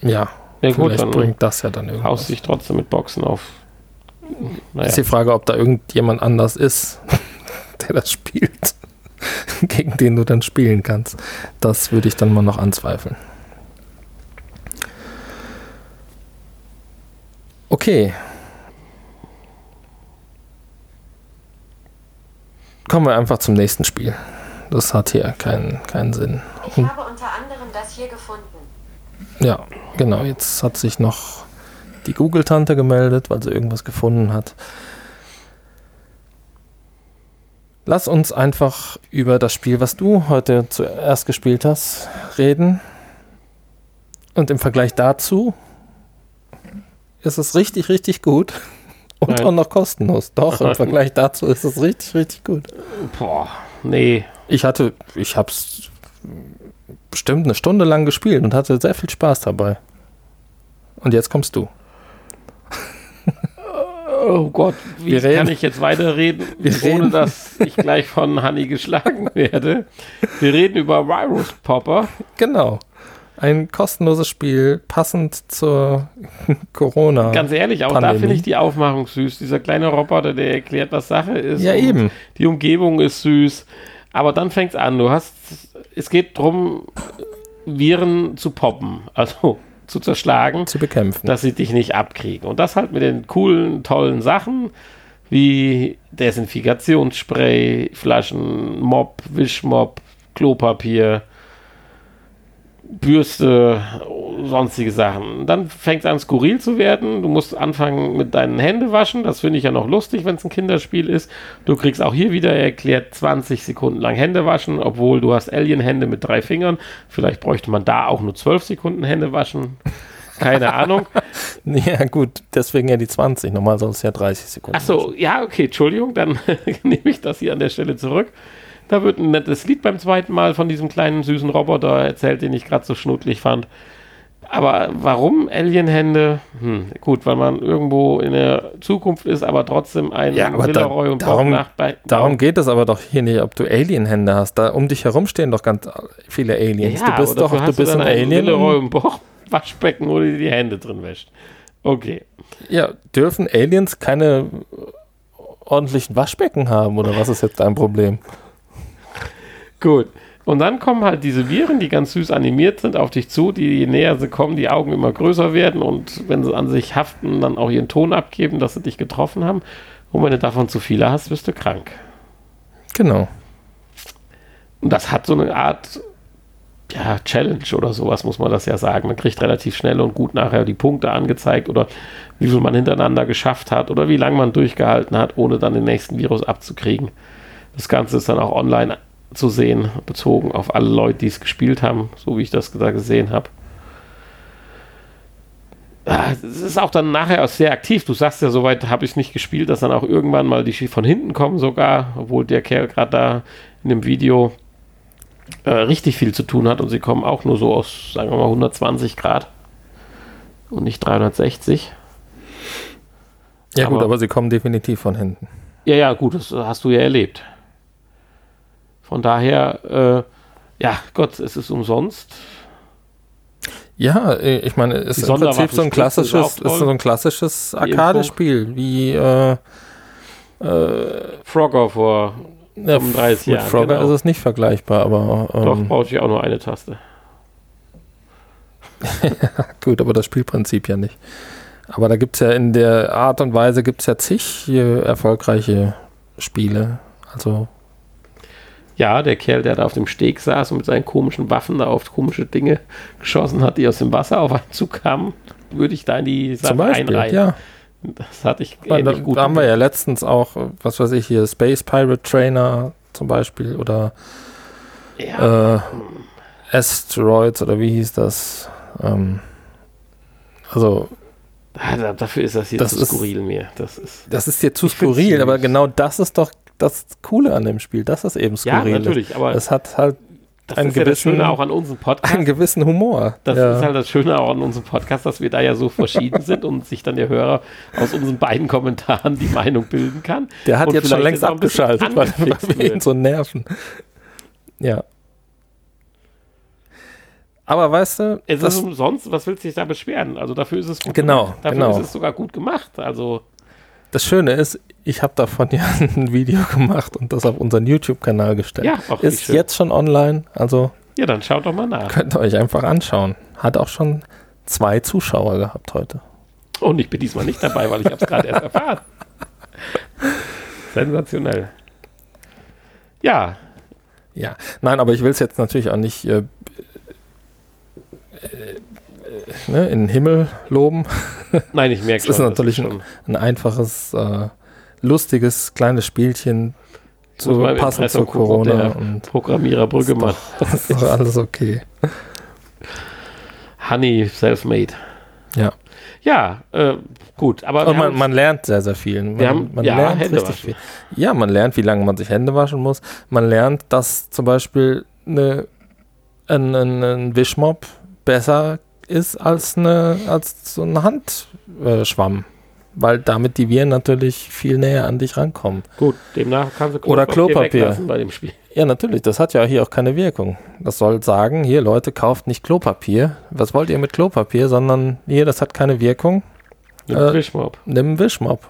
äh, ja, ja gut, dann bringt das ja dann irgendwas. Haust sich trotzdem mit Boxen auf. Naja. Ist die Frage, ob da irgendjemand anders ist, der das spielt, gegen den du dann spielen kannst. Das würde ich dann mal noch anzweifeln. Okay. Kommen wir einfach zum nächsten Spiel. Das hat hier keinen, keinen Sinn. Ich habe unter anderem das hier gefunden. Ja, genau. Jetzt hat sich noch die Google-Tante gemeldet, weil sie irgendwas gefunden hat. Lass uns einfach über das Spiel, was du heute zuerst gespielt hast, reden. Und im Vergleich dazu ist es richtig, richtig gut. Und Nein. auch noch kostenlos. Doch, im Vergleich dazu ist es richtig, richtig gut. Boah, nee. Ich hatte, ich hab's bestimmt eine Stunde lang gespielt und hatte sehr viel Spaß dabei. Und jetzt kommst du. Oh Gott, wie wir kann ich jetzt weiterreden, wir ohne reden. dass ich gleich von Honey geschlagen werde? Wir reden über Virus Popper. Genau. Ein kostenloses Spiel, passend zur Corona. Ganz ehrlich, auch Pandemie. da finde ich die Aufmachung süß. Dieser kleine Roboter, der erklärt, was Sache ist. Ja, eben. Die Umgebung ist süß. Aber dann fängt es an. Du hast, es geht darum, Viren zu poppen, also zu zerschlagen, zu bekämpfen, dass sie dich nicht abkriegen. Und das halt mit den coolen, tollen Sachen wie Desinfektionsspray, Flaschen, Mob, Wischmob, Klopapier, Bürste, sonstige Sachen. Dann fängt es an, skurril zu werden. Du musst anfangen mit deinen Händen waschen. Das finde ich ja noch lustig, wenn es ein Kinderspiel ist. Du kriegst auch hier wieder erklärt 20 Sekunden lang Hände waschen, obwohl du hast Alien-Hände mit drei Fingern. Vielleicht bräuchte man da auch nur 12 Sekunden Hände waschen. Keine Ahnung. ja, gut, deswegen ja die 20. Normal es ja 30 Sekunden. Achso, ja, okay, Entschuldigung, dann nehme ich das hier an der Stelle zurück. Da wird ein nettes Lied beim zweiten Mal von diesem kleinen süßen Roboter erzählt, den ich gerade so schnuddelig fand. Aber warum Alienhände? Hm, gut, weil man irgendwo in der Zukunft ist, aber trotzdem ein ja, aber da, und darum, bei, darum geht es aber doch hier nicht, ob du Alienhände hast. Da um dich herum stehen doch ganz viele Aliens. Ja, du bist doch, du bist ein Alien. Villeroy und Boch Waschbecken, wo du die Hände drin wäscht. Okay. Ja, dürfen Aliens keine ordentlichen Waschbecken haben oder was ist jetzt dein Problem? Gut. Und dann kommen halt diese Viren, die ganz süß animiert sind, auf dich zu, die je näher sie kommen, die Augen immer größer werden und wenn sie an sich haften, dann auch ihren Ton abgeben, dass sie dich getroffen haben. Und wenn du davon zu viele hast, wirst du krank. Genau. Und das hat so eine Art ja, Challenge oder sowas, muss man das ja sagen. Man kriegt relativ schnell und gut nachher die Punkte angezeigt oder wie viel man hintereinander geschafft hat oder wie lange man durchgehalten hat, ohne dann den nächsten Virus abzukriegen. Das Ganze ist dann auch online zu sehen, bezogen auf alle Leute, die es gespielt haben, so wie ich das da gesehen habe. Ah, es ist auch dann nachher auch sehr aktiv. Du sagst ja, soweit habe ich es nicht gespielt, dass dann auch irgendwann mal die von hinten kommen sogar, obwohl der Kerl gerade da in dem Video äh, richtig viel zu tun hat und sie kommen auch nur so aus, sagen wir mal, 120 Grad und nicht 360. Ja aber, gut, aber sie kommen definitiv von hinten. Ja, ja, gut, das hast du ja erlebt. Von daher, äh, ja, Gott, es ist umsonst. Ja, äh, ich meine, es ist im Prinzip so ein klassisches, ist, so ein klassisches Arcade-Spiel, wie äh, äh, Frogger vor ja, 35 Jahren. Mit Frogger genau. ist es nicht vergleichbar, aber. Ähm, Doch, brauche ich auch nur eine Taste. Gut, aber das Spielprinzip ja nicht. Aber da gibt es ja in der Art und Weise gibt es ja zig erfolgreiche Spiele. Also ja, der Kerl, der da auf dem Steg saß und mit seinen komischen Waffen da auf komische Dinge geschossen hat, die aus dem Wasser auf einen zukamen, würde ich da in die Sache Zum Beispiel, einreihen. Ja. Das hatte ich da, da gut. Da haben wir ja letztens auch, was weiß ich hier, Space Pirate Trainer zum Beispiel oder ja. äh, Asteroids oder wie hieß das? Ähm, also ah, dafür ist das hier das zu skurril mir. Das ist, das ist hier zu skurril, aber genau das ist doch das Coole an dem Spiel, dass es eben skurril ja, natürlich, ist. aber es hat halt Das einen ist ja das gewissen, Schöne auch an unserem Podcast. einen gewissen Humor. Das ja. ist halt das Schöne auch an unserem Podcast, dass wir da ja so verschieden sind und sich dann der Hörer aus unseren beiden Kommentaren die Meinung bilden kann. Der hat Und jetzt schon längst ist abgeschaltet, weil, weil wir ihn so nerven. Ja. Aber weißt du, Es das, ist umsonst, was willst du dich da beschweren? Also dafür ist es gut Genau, gemacht. Dafür genau. ist es sogar gut gemacht. Also das Schöne ist, ich habe davon ja ein Video gemacht und das auf unseren YouTube-Kanal gestellt. Ja, auch ist schön. jetzt schon online, also ja, dann schaut doch mal nach. könnt ihr euch einfach anschauen. Hat auch schon zwei Zuschauer gehabt heute. Und ich bin diesmal nicht dabei, weil ich habe es gerade erst erfahren. Sensationell. Ja, Ja, nein, aber ich will es jetzt natürlich auch nicht äh, äh, äh, ne, in den Himmel loben. nein, ich merke Es ist schon. natürlich ein, ein einfaches, äh, lustiges, kleines Spielchen zu, Muss mal im passend zu Impressum gucken, ob Corona und Programmierer Brüggemann. das ist doch alles okay. Honey Selfmade. Ja. Ja, äh, gut, aber Und man, haben- man lernt sehr, sehr viel. Man, Wir haben- man ja, lernt Hände richtig waschen. viel. Ja, man lernt, wie lange man sich Hände waschen muss. Man lernt, dass zum Beispiel eine, ein, ein, ein Wischmopp besser ist als, eine, als so ein Handschwamm. Weil damit die Viren natürlich viel näher an dich rankommen. gut, demnach kannst du Oder Klopapier. weglassen bei dem Spiel. Ja, natürlich, das hat ja hier auch keine Wirkung. Das soll sagen, hier Leute, kauft nicht Klopapier. Was wollt ihr mit Klopapier? Sondern hier, das hat keine Wirkung. Mit Äh, Wischmopp. Nimm einen Wischmopp.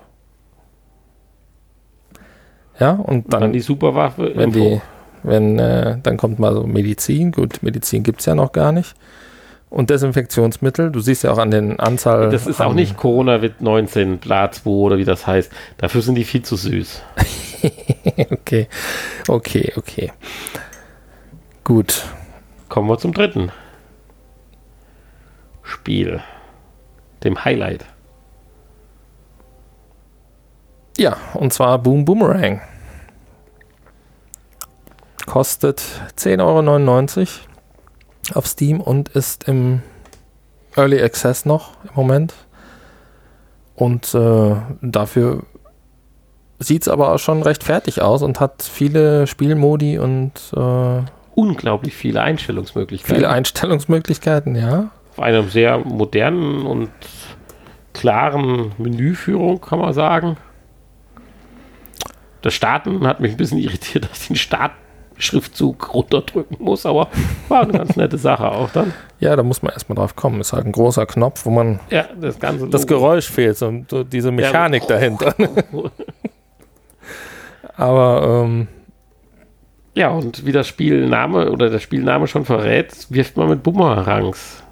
Ja, und Dann, dann, die Superwaffe. wenn die, wenn, äh, dann kommt mal so Medizin. Gut, Medizin gibt es ja noch gar nicht. Und Desinfektionsmittel. Du siehst ja auch an den Anzahl. Das ist auch nicht Corona-Wit 19, Bla 2 oder wie das heißt. Dafür sind die viel zu süß. okay, okay, okay. Gut. Kommen wir zum dritten Spiel. Dem Highlight. Ja, und zwar Boom Boomerang. Kostet 10,99 Euro auf Steam und ist im Early Access noch im Moment. Und äh, dafür sieht es aber auch schon recht fertig aus und hat viele Spielmodi und äh, Unglaublich viele Einstellungsmöglichkeiten. viele Einstellungsmöglichkeiten, ja. Auf einer sehr modernen und klaren Menüführung, kann man sagen. Das Starten hat mich ein bisschen irritiert, dass ich den Startschriftzug runterdrücken muss, aber war eine ganz nette Sache auch dann. Ja, da muss man erstmal drauf kommen. Ist halt ein großer Knopf, wo man Ja, das ganze das. Geräusch fehlt, so, so diese Mechanik Ja. dahinter. Aber ähm, Ja, und wie das Spielname oder der Spielname schon verrät, wirft man mit Bumerangs.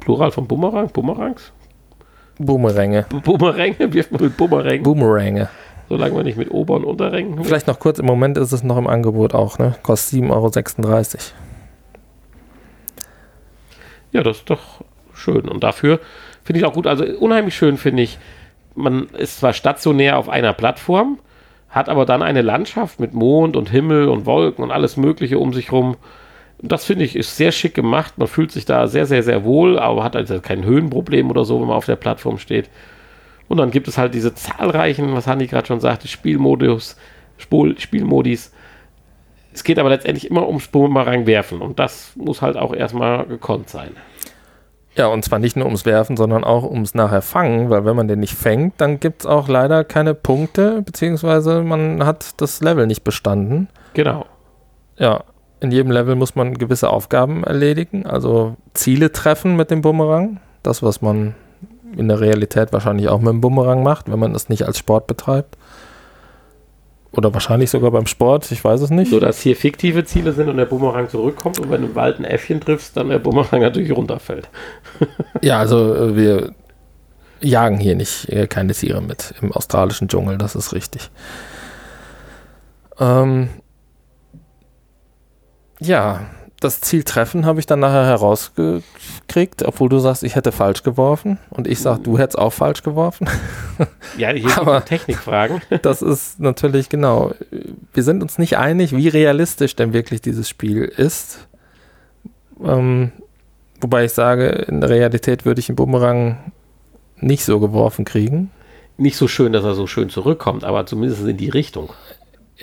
Plural von Bumerang? Bumerangs? Boomeränge. Bu- Bumeränge wirft man mit Bumerängen, Boomeränge. Solange man nicht mit Ober- und Unterrängen. Vielleicht noch kurz, im Moment ist es noch im Angebot auch, ne? Kostet 7,36 Euro. Ja, das ist doch schön. Und dafür finde ich auch gut. Also unheimlich schön finde ich, man ist zwar stationär auf einer Plattform, hat aber dann eine Landschaft mit Mond und Himmel und Wolken und alles Mögliche um sich rum. Das finde ich ist sehr schick gemacht. Man fühlt sich da sehr, sehr, sehr wohl, aber hat also kein Höhenproblem oder so, wenn man auf der Plattform steht. Und dann gibt es halt diese zahlreichen, was Hanni gerade schon sagte, Spielmodus, Spul Spielmodis. Es geht aber letztendlich immer ums Bumerang werfen und das muss halt auch erstmal gekonnt sein. Ja, und zwar nicht nur ums Werfen, sondern auch ums nachher Fangen, weil wenn man den nicht fängt, dann gibt es auch leider keine Punkte, beziehungsweise man hat das Level nicht bestanden. Genau. Ja, in jedem Level muss man gewisse Aufgaben erledigen, also Ziele treffen mit dem Bumerang. Das, was man in der Realität wahrscheinlich auch mit dem Bumerang macht, wenn man es nicht als Sport betreibt. Oder wahrscheinlich sogar beim Sport, ich weiß es nicht. So dass hier fiktive Ziele sind und der Bumerang zurückkommt und wenn du im Wald ein Äffchen triffst, dann der Bumerang natürlich runterfällt. Ja, also äh, wir jagen hier nicht äh, keine Tiere mit im australischen Dschungel, das ist richtig. Ähm, ja, das Ziel treffen habe ich dann nachher herausgekriegt, obwohl du sagst, ich hätte falsch geworfen und ich sage, du hättest auch falsch geworfen. Ja, hier Aber- Technikfragen. Das ist natürlich genau. Wir sind uns nicht einig, wie realistisch denn wirklich dieses Spiel ist. Ähm, wobei ich sage, in der Realität würde ich einen Bumerang nicht so geworfen kriegen. Nicht so schön, dass er so schön zurückkommt, aber zumindest in die Richtung.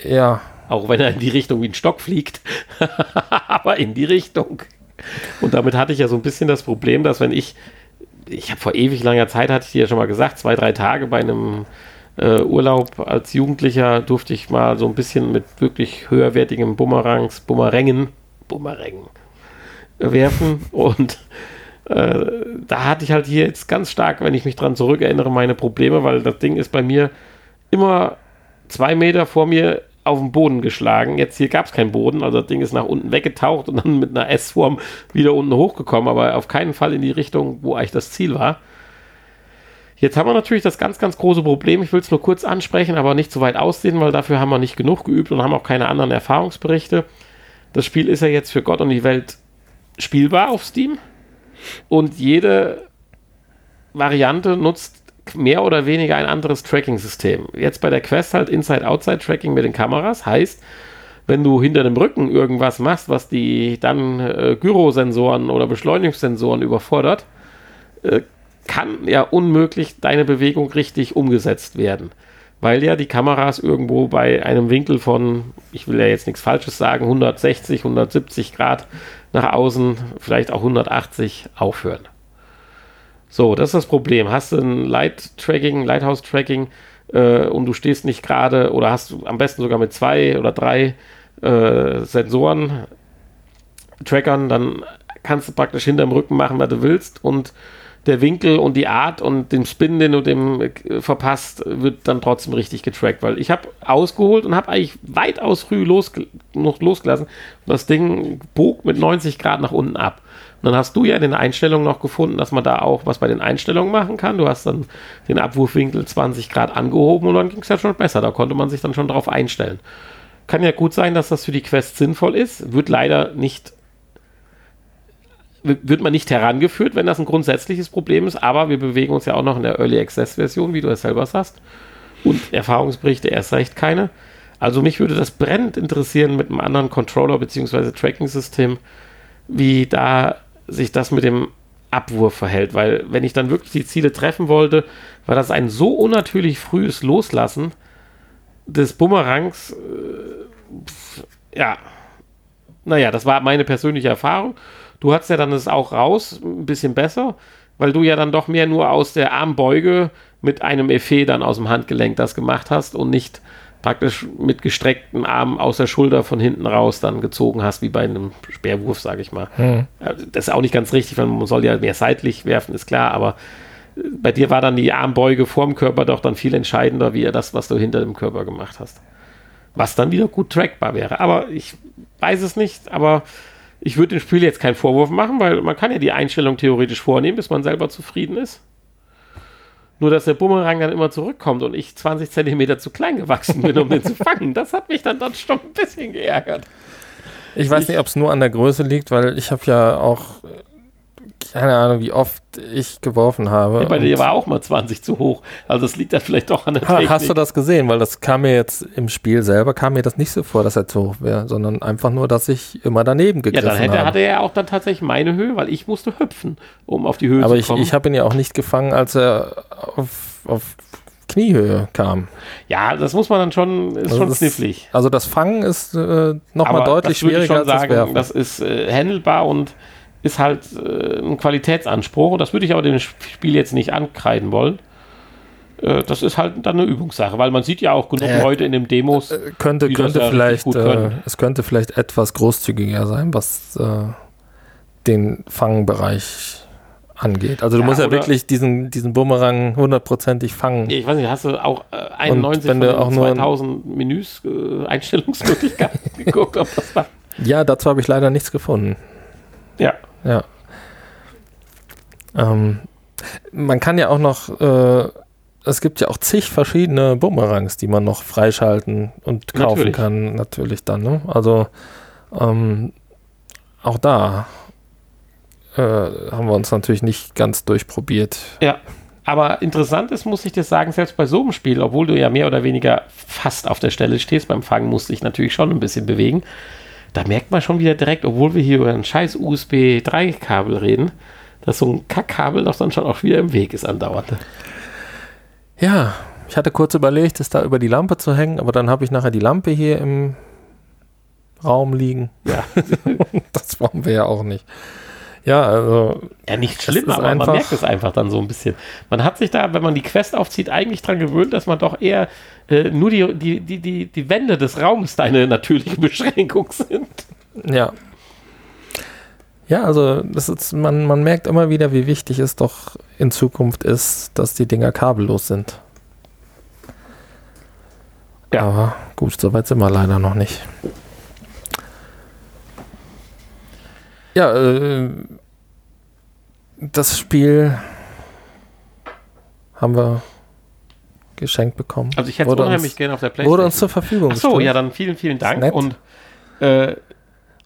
Ja, Auch wenn er in die Richtung wie ein Stock fliegt. Aber in die Richtung. Und damit hatte ich ja so ein bisschen das Problem, dass wenn ich, ich habe vor ewig langer Zeit, hatte ich dir ja schon mal gesagt, zwei, drei Tage bei einem äh, Urlaub als Jugendlicher durfte ich mal so ein bisschen mit wirklich höherwertigem Bumerangs, Bumerängen, Bumerängen werfen und äh, da hatte ich halt hier jetzt ganz stark, wenn ich mich dran zurückerinnere, meine Probleme, weil das Ding ist bei mir immer zwei Meter vor mir auf den Boden geschlagen. Jetzt hier gab es keinen Boden, also das Ding ist nach unten weggetaucht und dann mit einer S-Form wieder unten hochgekommen, aber auf keinen Fall in die Richtung, wo eigentlich das Ziel war. Jetzt haben wir natürlich das ganz, ganz große Problem. Ich will es nur kurz ansprechen, aber nicht zu weit aussehen, weil dafür haben wir nicht genug geübt und haben auch keine anderen Erfahrungsberichte. Das Spiel ist ja jetzt für Gott und die Welt spielbar auf Steam und jede Variante nutzt mehr oder weniger ein anderes Tracking-System. Jetzt bei der Quest halt Inside-Outside-Tracking mit den Kameras heißt, wenn du hinter dem Rücken irgendwas machst, was die dann äh, Gyrosensoren oder Beschleunigungssensoren überfordert, äh, kann ja unmöglich deine Bewegung richtig umgesetzt werden. Weil ja die Kameras irgendwo bei einem Winkel von, ich will ja jetzt nichts Falsches sagen, 160, 170 Grad nach außen, vielleicht auch 180 aufhören. So, das ist das Problem. Hast du ein Light-Tracking, Lighthouse-Tracking äh, und du stehst nicht gerade oder hast du am besten sogar mit zwei oder drei äh, Sensoren, Trackern, dann kannst du praktisch hinterm Rücken machen, was du willst und der Winkel und die Art und den Spin, den du dem äh, verpasst, wird dann trotzdem richtig getrackt, weil ich habe ausgeholt und habe eigentlich weitaus früh losge losgelassen. Das Ding bog mit 90 Grad nach unten ab. Dann hast du ja in den Einstellungen noch gefunden, dass man da auch was bei den Einstellungen machen kann. Du hast dann den Abwurfwinkel 20 Grad angehoben und dann ging es ja schon besser. Da konnte man sich dann schon darauf einstellen. Kann ja gut sein, dass das für die Quest sinnvoll ist. Wird leider nicht wird man nicht herangeführt, wenn das ein grundsätzliches Problem ist, aber wir bewegen uns ja auch noch in der Early Access Version, wie du es selber sagst. Und Erfahrungsberichte erst recht keine. Also mich würde das brennend interessieren mit einem anderen Controller bzw. Tracking-System, wie da sich das mit dem Abwurf verhält. Weil wenn ich dann wirklich die Ziele treffen wollte, war das ein so unnatürlich frühes Loslassen des Bumerangs. Äh, ja, naja, das war meine persönliche Erfahrung. Du hattest ja dann das auch raus, ein bisschen besser, weil du ja dann doch mehr nur aus der Armbeuge mit einem Effet dann aus dem Handgelenk das gemacht hast und nicht praktisch mit gestreckten Armen aus der Schulter von hinten raus dann gezogen hast, wie bei einem Speerwurf, sage ich mal. Hm. Das ist auch nicht ganz richtig, weil man soll ja mehr seitlich werfen, ist klar, aber äh, bei dir war dann die Armbeuge vorm Körper doch dann viel entscheidender, wie das, was du hinter dem Körper gemacht hast. Was dann wieder gut trackbar wäre. Aber ich weiß es nicht, aber ich würde dem Spiel jetzt keinen Vorwurf machen, weil man kann ja die Einstellung theoretisch vornehmen, bis man selber zufrieden ist. Nur, dass der Bumerang dann immer zurückkommt und ich 20 Zentimeter zu klein gewachsen bin, um den zu fangen, das hat mich dann, dann schon ein bisschen geärgert. Ich weiß ich, nicht, ob es nur an der Größe liegt, weil ich habe ja auch keine Ahnung, wie oft ich geworfen habe. Ja, bei dir war auch mal 20 zu hoch. Also es liegt da vielleicht doch an der ha, Technik. Hast du das gesehen? Weil das kam mir jetzt im Spiel selber, kam mir das nicht so vor, dass er zu hoch wäre, sondern einfach nur, dass ich immer daneben gegriffen habe. Ja, dann hätte, habe. hatte er auch dann tatsächlich meine Höhe, weil ich musste hüpfen, um auf die Höhe Aber zu kommen. Aber ich, ich habe ihn ja auch nicht gefangen, als er auf, auf Kniehöhe kam. Ja, das muss man dann schon, ist also schon knifflig. Also das Fangen ist äh, nochmal deutlich schwieriger als sagen, das Werfen. Das ist äh, handelbar und ist halt äh, ein Qualitätsanspruch. das würde ich aber dem Spiel jetzt nicht ankreiden wollen. Äh, das ist halt dann eine Übungssache, weil man sieht ja auch genug äh, Leute in den Demos. Äh, könnte könnte vielleicht, äh, es könnte vielleicht etwas großzügiger sein, was äh, den Fangbereich angeht. Also du ja, musst ja wirklich diesen, diesen Bumerang hundertprozentig fangen. Ich weiß nicht, hast du auch äh, 91 wenn du auch 2000 Menüs, äh, Einstellungsmöglichkeiten geguckt, ob das war? Ja, dazu habe ich leider nichts gefunden. Ja. Ja. Ähm, man kann ja auch noch, äh, es gibt ja auch zig verschiedene Bumerangs, die man noch freischalten und kaufen natürlich. kann, natürlich dann. Ne? Also ähm, auch da äh, haben wir uns natürlich nicht ganz durchprobiert. Ja. Aber interessant ist, muss ich dir sagen, selbst bei so einem Spiel, obwohl du ja mehr oder weniger fast auf der Stelle stehst, beim Fangen musste ich natürlich schon ein bisschen bewegen da merkt man schon wieder direkt, obwohl wir hier über ein scheiß USB 3-Kabel reden, dass so ein Kackkabel doch dann schon auch wieder im Weg ist andauernd. Ja, ich hatte kurz überlegt, es da über die Lampe zu hängen, aber dann habe ich nachher die Lampe hier im Raum liegen. Ja. das wollen wir ja auch nicht. Ja, also. Ja, nicht schlimm, aber man merkt es einfach dann so ein bisschen. Man hat sich da, wenn man die Quest aufzieht, eigentlich dran gewöhnt, dass man doch eher äh, nur die, die, die, die, die Wände des Raums deine natürliche Beschränkung sind. Ja. Ja, also das ist, man, man merkt immer wieder, wie wichtig es doch in Zukunft ist, dass die Dinger kabellos sind. Ja. Aber gut, soweit sind wir leider noch nicht. Ja, äh, das Spiel haben wir geschenkt bekommen. Also ich hätte es unheimlich gerne auf der Playstation. Wurde uns zur Verfügung Ach so, ja, dann vielen, vielen Dank. Und, äh,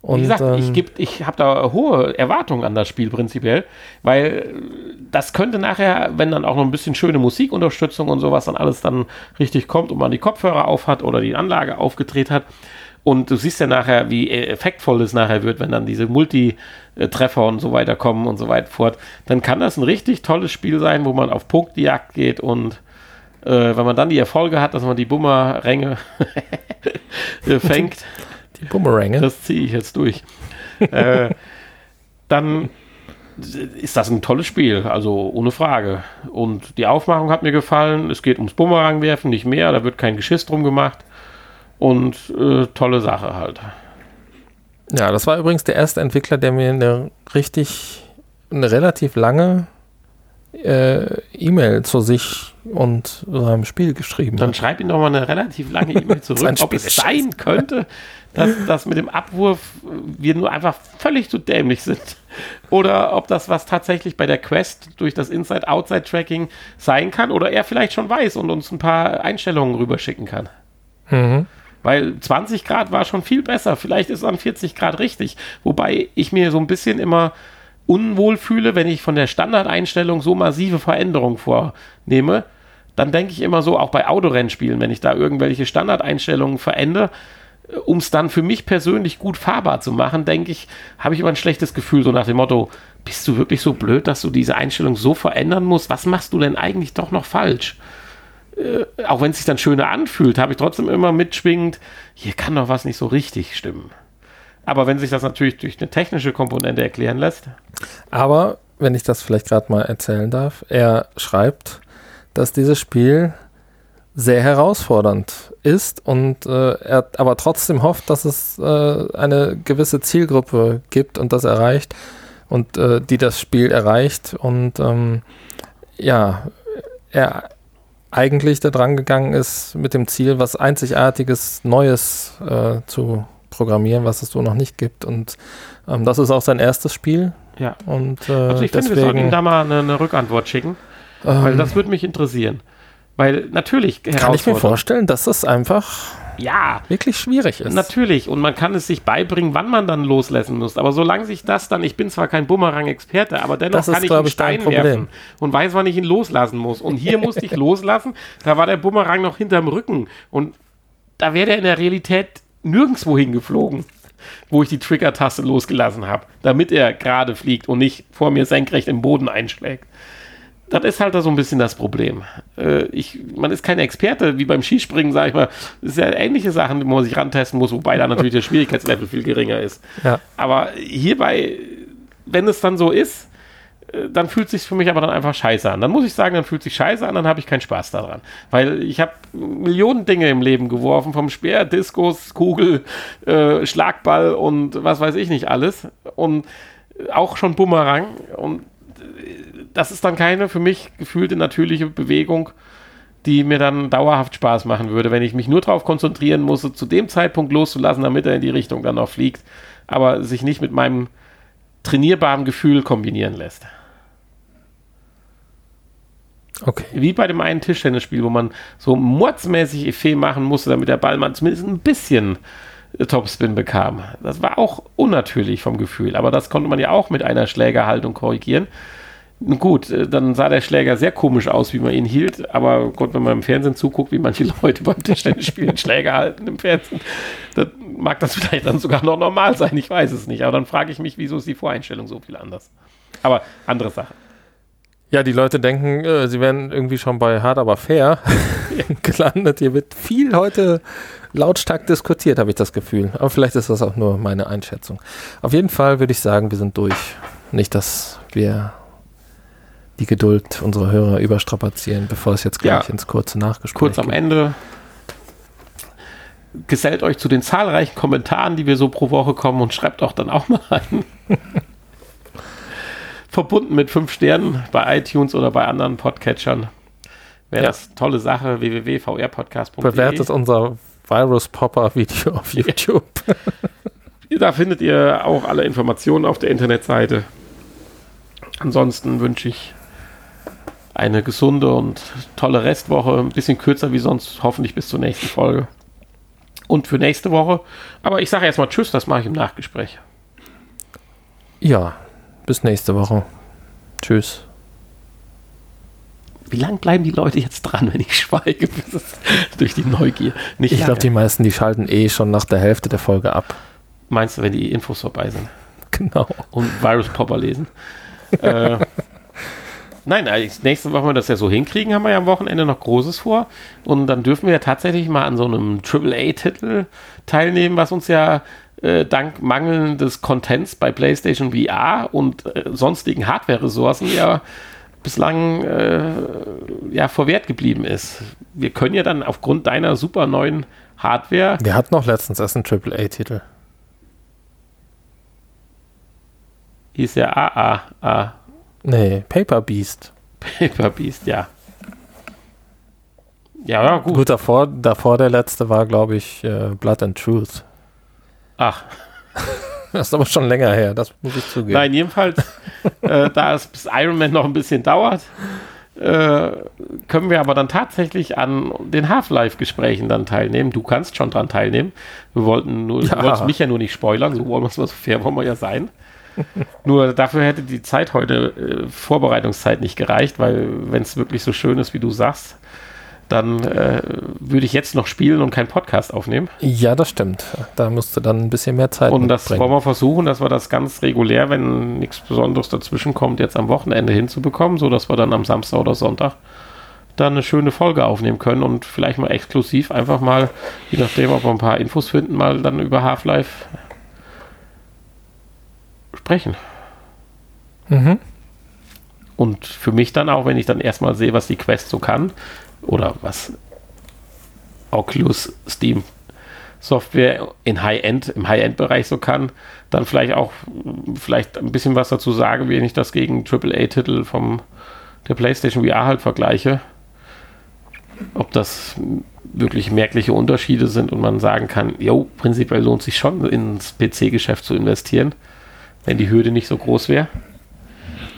und wie gesagt, ähm, ich, ich habe da hohe Erwartungen an das Spiel prinzipiell, weil das könnte nachher, wenn dann auch noch ein bisschen schöne Musikunterstützung und sowas dann alles dann richtig kommt und man die Kopfhörer auf hat oder die Anlage aufgedreht hat, und du siehst ja nachher, wie effektvoll es nachher wird, wenn dann diese Multi-Treffer und so weiter kommen und so weiter fort. Dann kann das ein richtig tolles Spiel sein, wo man auf Punktjagd geht und äh, wenn man dann die Erfolge hat, dass man die Bummerränge fängt. Die Bummerränge? Das ziehe ich jetzt durch. äh, dann ist das ein tolles Spiel, also ohne Frage. Und die Aufmachung hat mir gefallen. Es geht ums Bumerangwerfen, nicht mehr. Da wird kein Geschiss drum gemacht. Und äh, tolle Sache halt. Ja, das war übrigens der erste Entwickler, der mir eine richtig, eine relativ lange äh, E-Mail zu sich und seinem Spiel geschrieben Dann hat. Dann schreib ihm doch mal eine relativ lange E-Mail zurück, ob es sein könnte, dass das mit dem Abwurf wir nur einfach völlig zu dämlich sind. Oder ob das was tatsächlich bei der Quest durch das Inside-Outside-Tracking sein kann oder er vielleicht schon weiß und uns ein paar Einstellungen rüberschicken kann. Mhm. Weil 20 Grad war schon viel besser. Vielleicht ist an 40 Grad richtig. Wobei ich mir so ein bisschen immer unwohl fühle, wenn ich von der Standardeinstellung so massive Veränderungen vornehme. Dann denke ich immer so, auch bei Autorennspielen, wenn ich da irgendwelche Standardeinstellungen verändere, äh, um es dann für mich persönlich gut fahrbar zu machen, denke ich, habe ich immer ein schlechtes Gefühl, so nach dem Motto, bist du wirklich so blöd, dass du diese Einstellung so verändern musst? Was machst du denn eigentlich doch noch falsch? Äh, auch wenn es sich dann schöner anfühlt, habe ich trotzdem immer mitschwingend, hier kann doch was nicht so richtig stimmen. Aber wenn sich das natürlich durch eine technische Komponente erklären lässt. Aber, wenn ich das vielleicht gerade mal erzählen darf, er schreibt, dass dieses Spiel sehr herausfordernd ist und äh, er aber trotzdem hofft, dass es äh, eine gewisse Zielgruppe gibt und das erreicht und äh, die das Spiel erreicht und ähm, ja, er eigentlich da dran gegangen ist mit dem Ziel, was Einzigartiges, Neues äh, zu programmieren, was es so noch nicht gibt. Und ähm, das ist auch sein erstes Spiel. Ja. Und, äh, also ich finde, wir sollten ihm da mal eine, eine Rückantwort schicken, ähm, weil das würde mich interessieren. Weil natürlich kann ich mir vorstellen, dass es einfach ja, wirklich schwierig ist. Natürlich. Und man kann es sich beibringen, wann man dann loslassen muss. Aber solange sich das dann, ich bin zwar kein Bumerang-Experte, aber dennoch ist, kann ich einen Stein werfen und weiß, wann ich ihn loslassen muss. Und hier musste ich loslassen, da war der Bumerang noch hinterm Rücken. Und da wäre er in der Realität nirgendwo hingeflogen, wo ich die Trigger-Taste losgelassen habe, damit er gerade fliegt und nicht vor mir senkrecht im Boden einschlägt das ist halt da so ein bisschen das Problem. Äh, ich, man ist kein Experte, wie beim Skispringen, sage ich mal. Das sind ja ähnliche Sachen, wo man sich rantesten muss, wobei da natürlich der Schwierigkeitslevel viel geringer ist. Ja. Aber hierbei, wenn es dann so ist, äh, dann fühlt es sich für mich aber dann einfach scheiße an. Dann muss ich sagen, dann fühlt sich scheiße an, dann habe ich keinen Spaß daran. Weil ich habe Millionen Dinge im Leben geworfen, vom Speer, Diskus, Kugel, äh, Schlagball und was weiß ich nicht alles. Und auch schon Bumerang. Und das ist dann keine für mich gefühlte natürliche Bewegung, die mir dann dauerhaft Spaß machen würde, wenn ich mich nur darauf konzentrieren muss, zu dem Zeitpunkt loszulassen, damit er in die Richtung dann auch fliegt, aber sich nicht mit meinem trainierbaren Gefühl kombinieren lässt. Okay. Wie bei dem einen Tischtennisspiel, wo man so mordsmäßig Effet machen musste, damit der Ball mal zumindest ein bisschen Topspin bekam. Das war auch unnatürlich vom Gefühl, aber das konnte man ja auch mit einer Schlägerhaltung korrigieren. Gut, äh, dann sah der Schläger sehr komisch aus, wie man ihn hielt, aber Gott, wenn man im Fernsehen zuguckt, wie manche Leute beim Tischtennisspielen Schläger halten im Fernsehen, dann mag das vielleicht dann sogar noch normal sein, ich weiß es nicht. Aber dann frage ich mich, wieso ist die Voreinstellung so viel anders? Aber andere Sache. Ja, die Leute denken, äh, sie wären irgendwie schon bei hart, aber fair. gelandet. Hier wird viel heute lautstark diskutiert, habe ich das Gefühl. Aber vielleicht ist das auch nur meine Einschätzung. Auf jeden Fall würde ich sagen, wir sind durch. Nicht, dass wir die Geduld unserer Hörer überstrapazieren, bevor es jetzt gleich Ja. ins kurze Nachgespräch Kurz am geht. Ende. Gesellt euch zu den zahlreichen Kommentaren, die wir so pro Woche kommen und schreibt auch dann auch mal rein. Verbunden mit fünf Sternen bei iTunes oder bei anderen Podcatchern. Wäre Ja. das tolle Sache. www.vrpodcast.de. Bewertet unser Virus-Popper-Video auf YouTube. Da findet ihr auch alle Informationen auf der Internetseite. Ansonsten wünsche ich eine gesunde und tolle Restwoche. Ein bisschen kürzer wie sonst, hoffentlich bis zur nächsten Folge. Und für nächste Woche. Aber ich sage erstmal Tschüss, das mache ich im Nachgespräch. Ja, bis nächste Woche. Tschüss. Wie lang bleiben die Leute jetzt dran, wenn ich schweige? Durch die Neugier. Nicht Ich glaube, lange. die meisten, die schalten eh schon nach der Hälfte der Folge ab. Meinst du, wenn die Infos vorbei sind? Genau. und Virus Popper lesen. äh, nein, eigentlich nächste Woche, wenn wir das ja so hinkriegen, haben wir ja am Wochenende noch Großes vor. Und dann dürfen wir ja tatsächlich mal an so einem AAA-Titel teilnehmen, was uns ja äh, dank mangelndes Contents bei PlayStation VR und äh, sonstigen Hardware-Ressourcen ja bislang äh, ja verwehrt geblieben ist. Wir können ja dann aufgrund deiner super neuen Hardware Wir hatten noch letztens erst einen AAA-Titel. hieß ja AAA Nee, Paper Beast. Paper Beast, ja. Ja, ja, gut. Gut, davor, davor der letzte war, glaube ich, äh, Blood and Truth. Ach, Das ist aber schon länger her, das muss ich zugeben. nein, jedenfalls, äh, da es bis Iron Man noch ein bisschen dauert, äh, können wir aber dann tatsächlich an den Half-Life-Gesprächen dann teilnehmen. Du kannst schon dran teilnehmen. Wir wollten nur, Ja. du wolltest mich ja nur nicht spoilern, so wollen wir so fair wollen wir ja sein. nur dafür hätte die Zeit heute, äh, Vorbereitungszeit nicht gereicht, weil wenn es wirklich so schön ist, wie du sagst, dann äh, würde ich jetzt noch spielen und keinen Podcast aufnehmen. Ja, das stimmt. Da musst du dann ein bisschen mehr Zeit Und das mitbringen. wollen wir versuchen, dass wir das ganz regulär, wenn nichts Besonderes dazwischen kommt, jetzt am Wochenende hinzubekommen, sodass wir dann am Samstag oder Sonntag dann eine schöne Folge aufnehmen können und vielleicht mal exklusiv einfach mal, je nachdem, ob wir ein paar Infos finden, mal dann über Half-Life sprechen. Mhm. Und für mich dann auch, wenn ich dann erstmal sehe, was die Quest so kann oder was Oculus Steam Software in High-End, im High-End-Bereich so kann, dann vielleicht auch vielleicht ein bisschen was dazu sage, wenn ich das gegen AAA-Titel vom der PlayStation VR halt vergleiche. Ob das wirklich merkliche Unterschiede sind und man sagen kann, jo, prinzipiell lohnt sich schon ins PC-Geschäft zu investieren, wenn die Hürde nicht so groß wäre.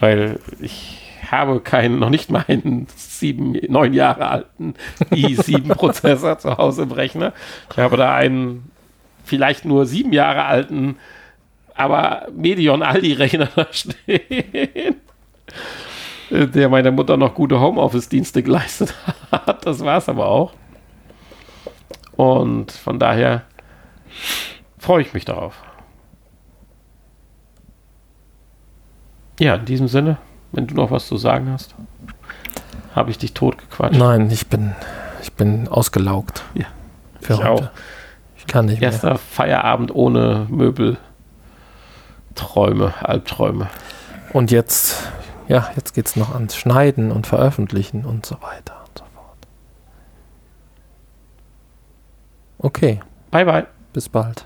Weil ich habe keinen, noch nicht mal einen sieben, neun Jahre alten i7-Prozessor zu Hause im Rechner. Ich habe da einen vielleicht nur sieben Jahre alten, aber Medion Aldi-Rechner da stehen, der meiner Mutter noch gute Homeoffice-Dienste geleistet hat. Das war es aber auch. Und von daher freue ich mich darauf. Ja, in diesem Sinne, wenn du noch was zu sagen hast, habe ich dich totgequatscht. Nein, ich bin, ich bin ausgelaugt. Ja, Für ich heute. auch. Ich kann nicht mehr. Erster Feierabend ohne Möbel. Träume, Albträume. Und jetzt, ja, jetzt geht's noch ans Schneiden und Veröffentlichen und so weiter und so fort. Okay, Bye, bye. bis bald.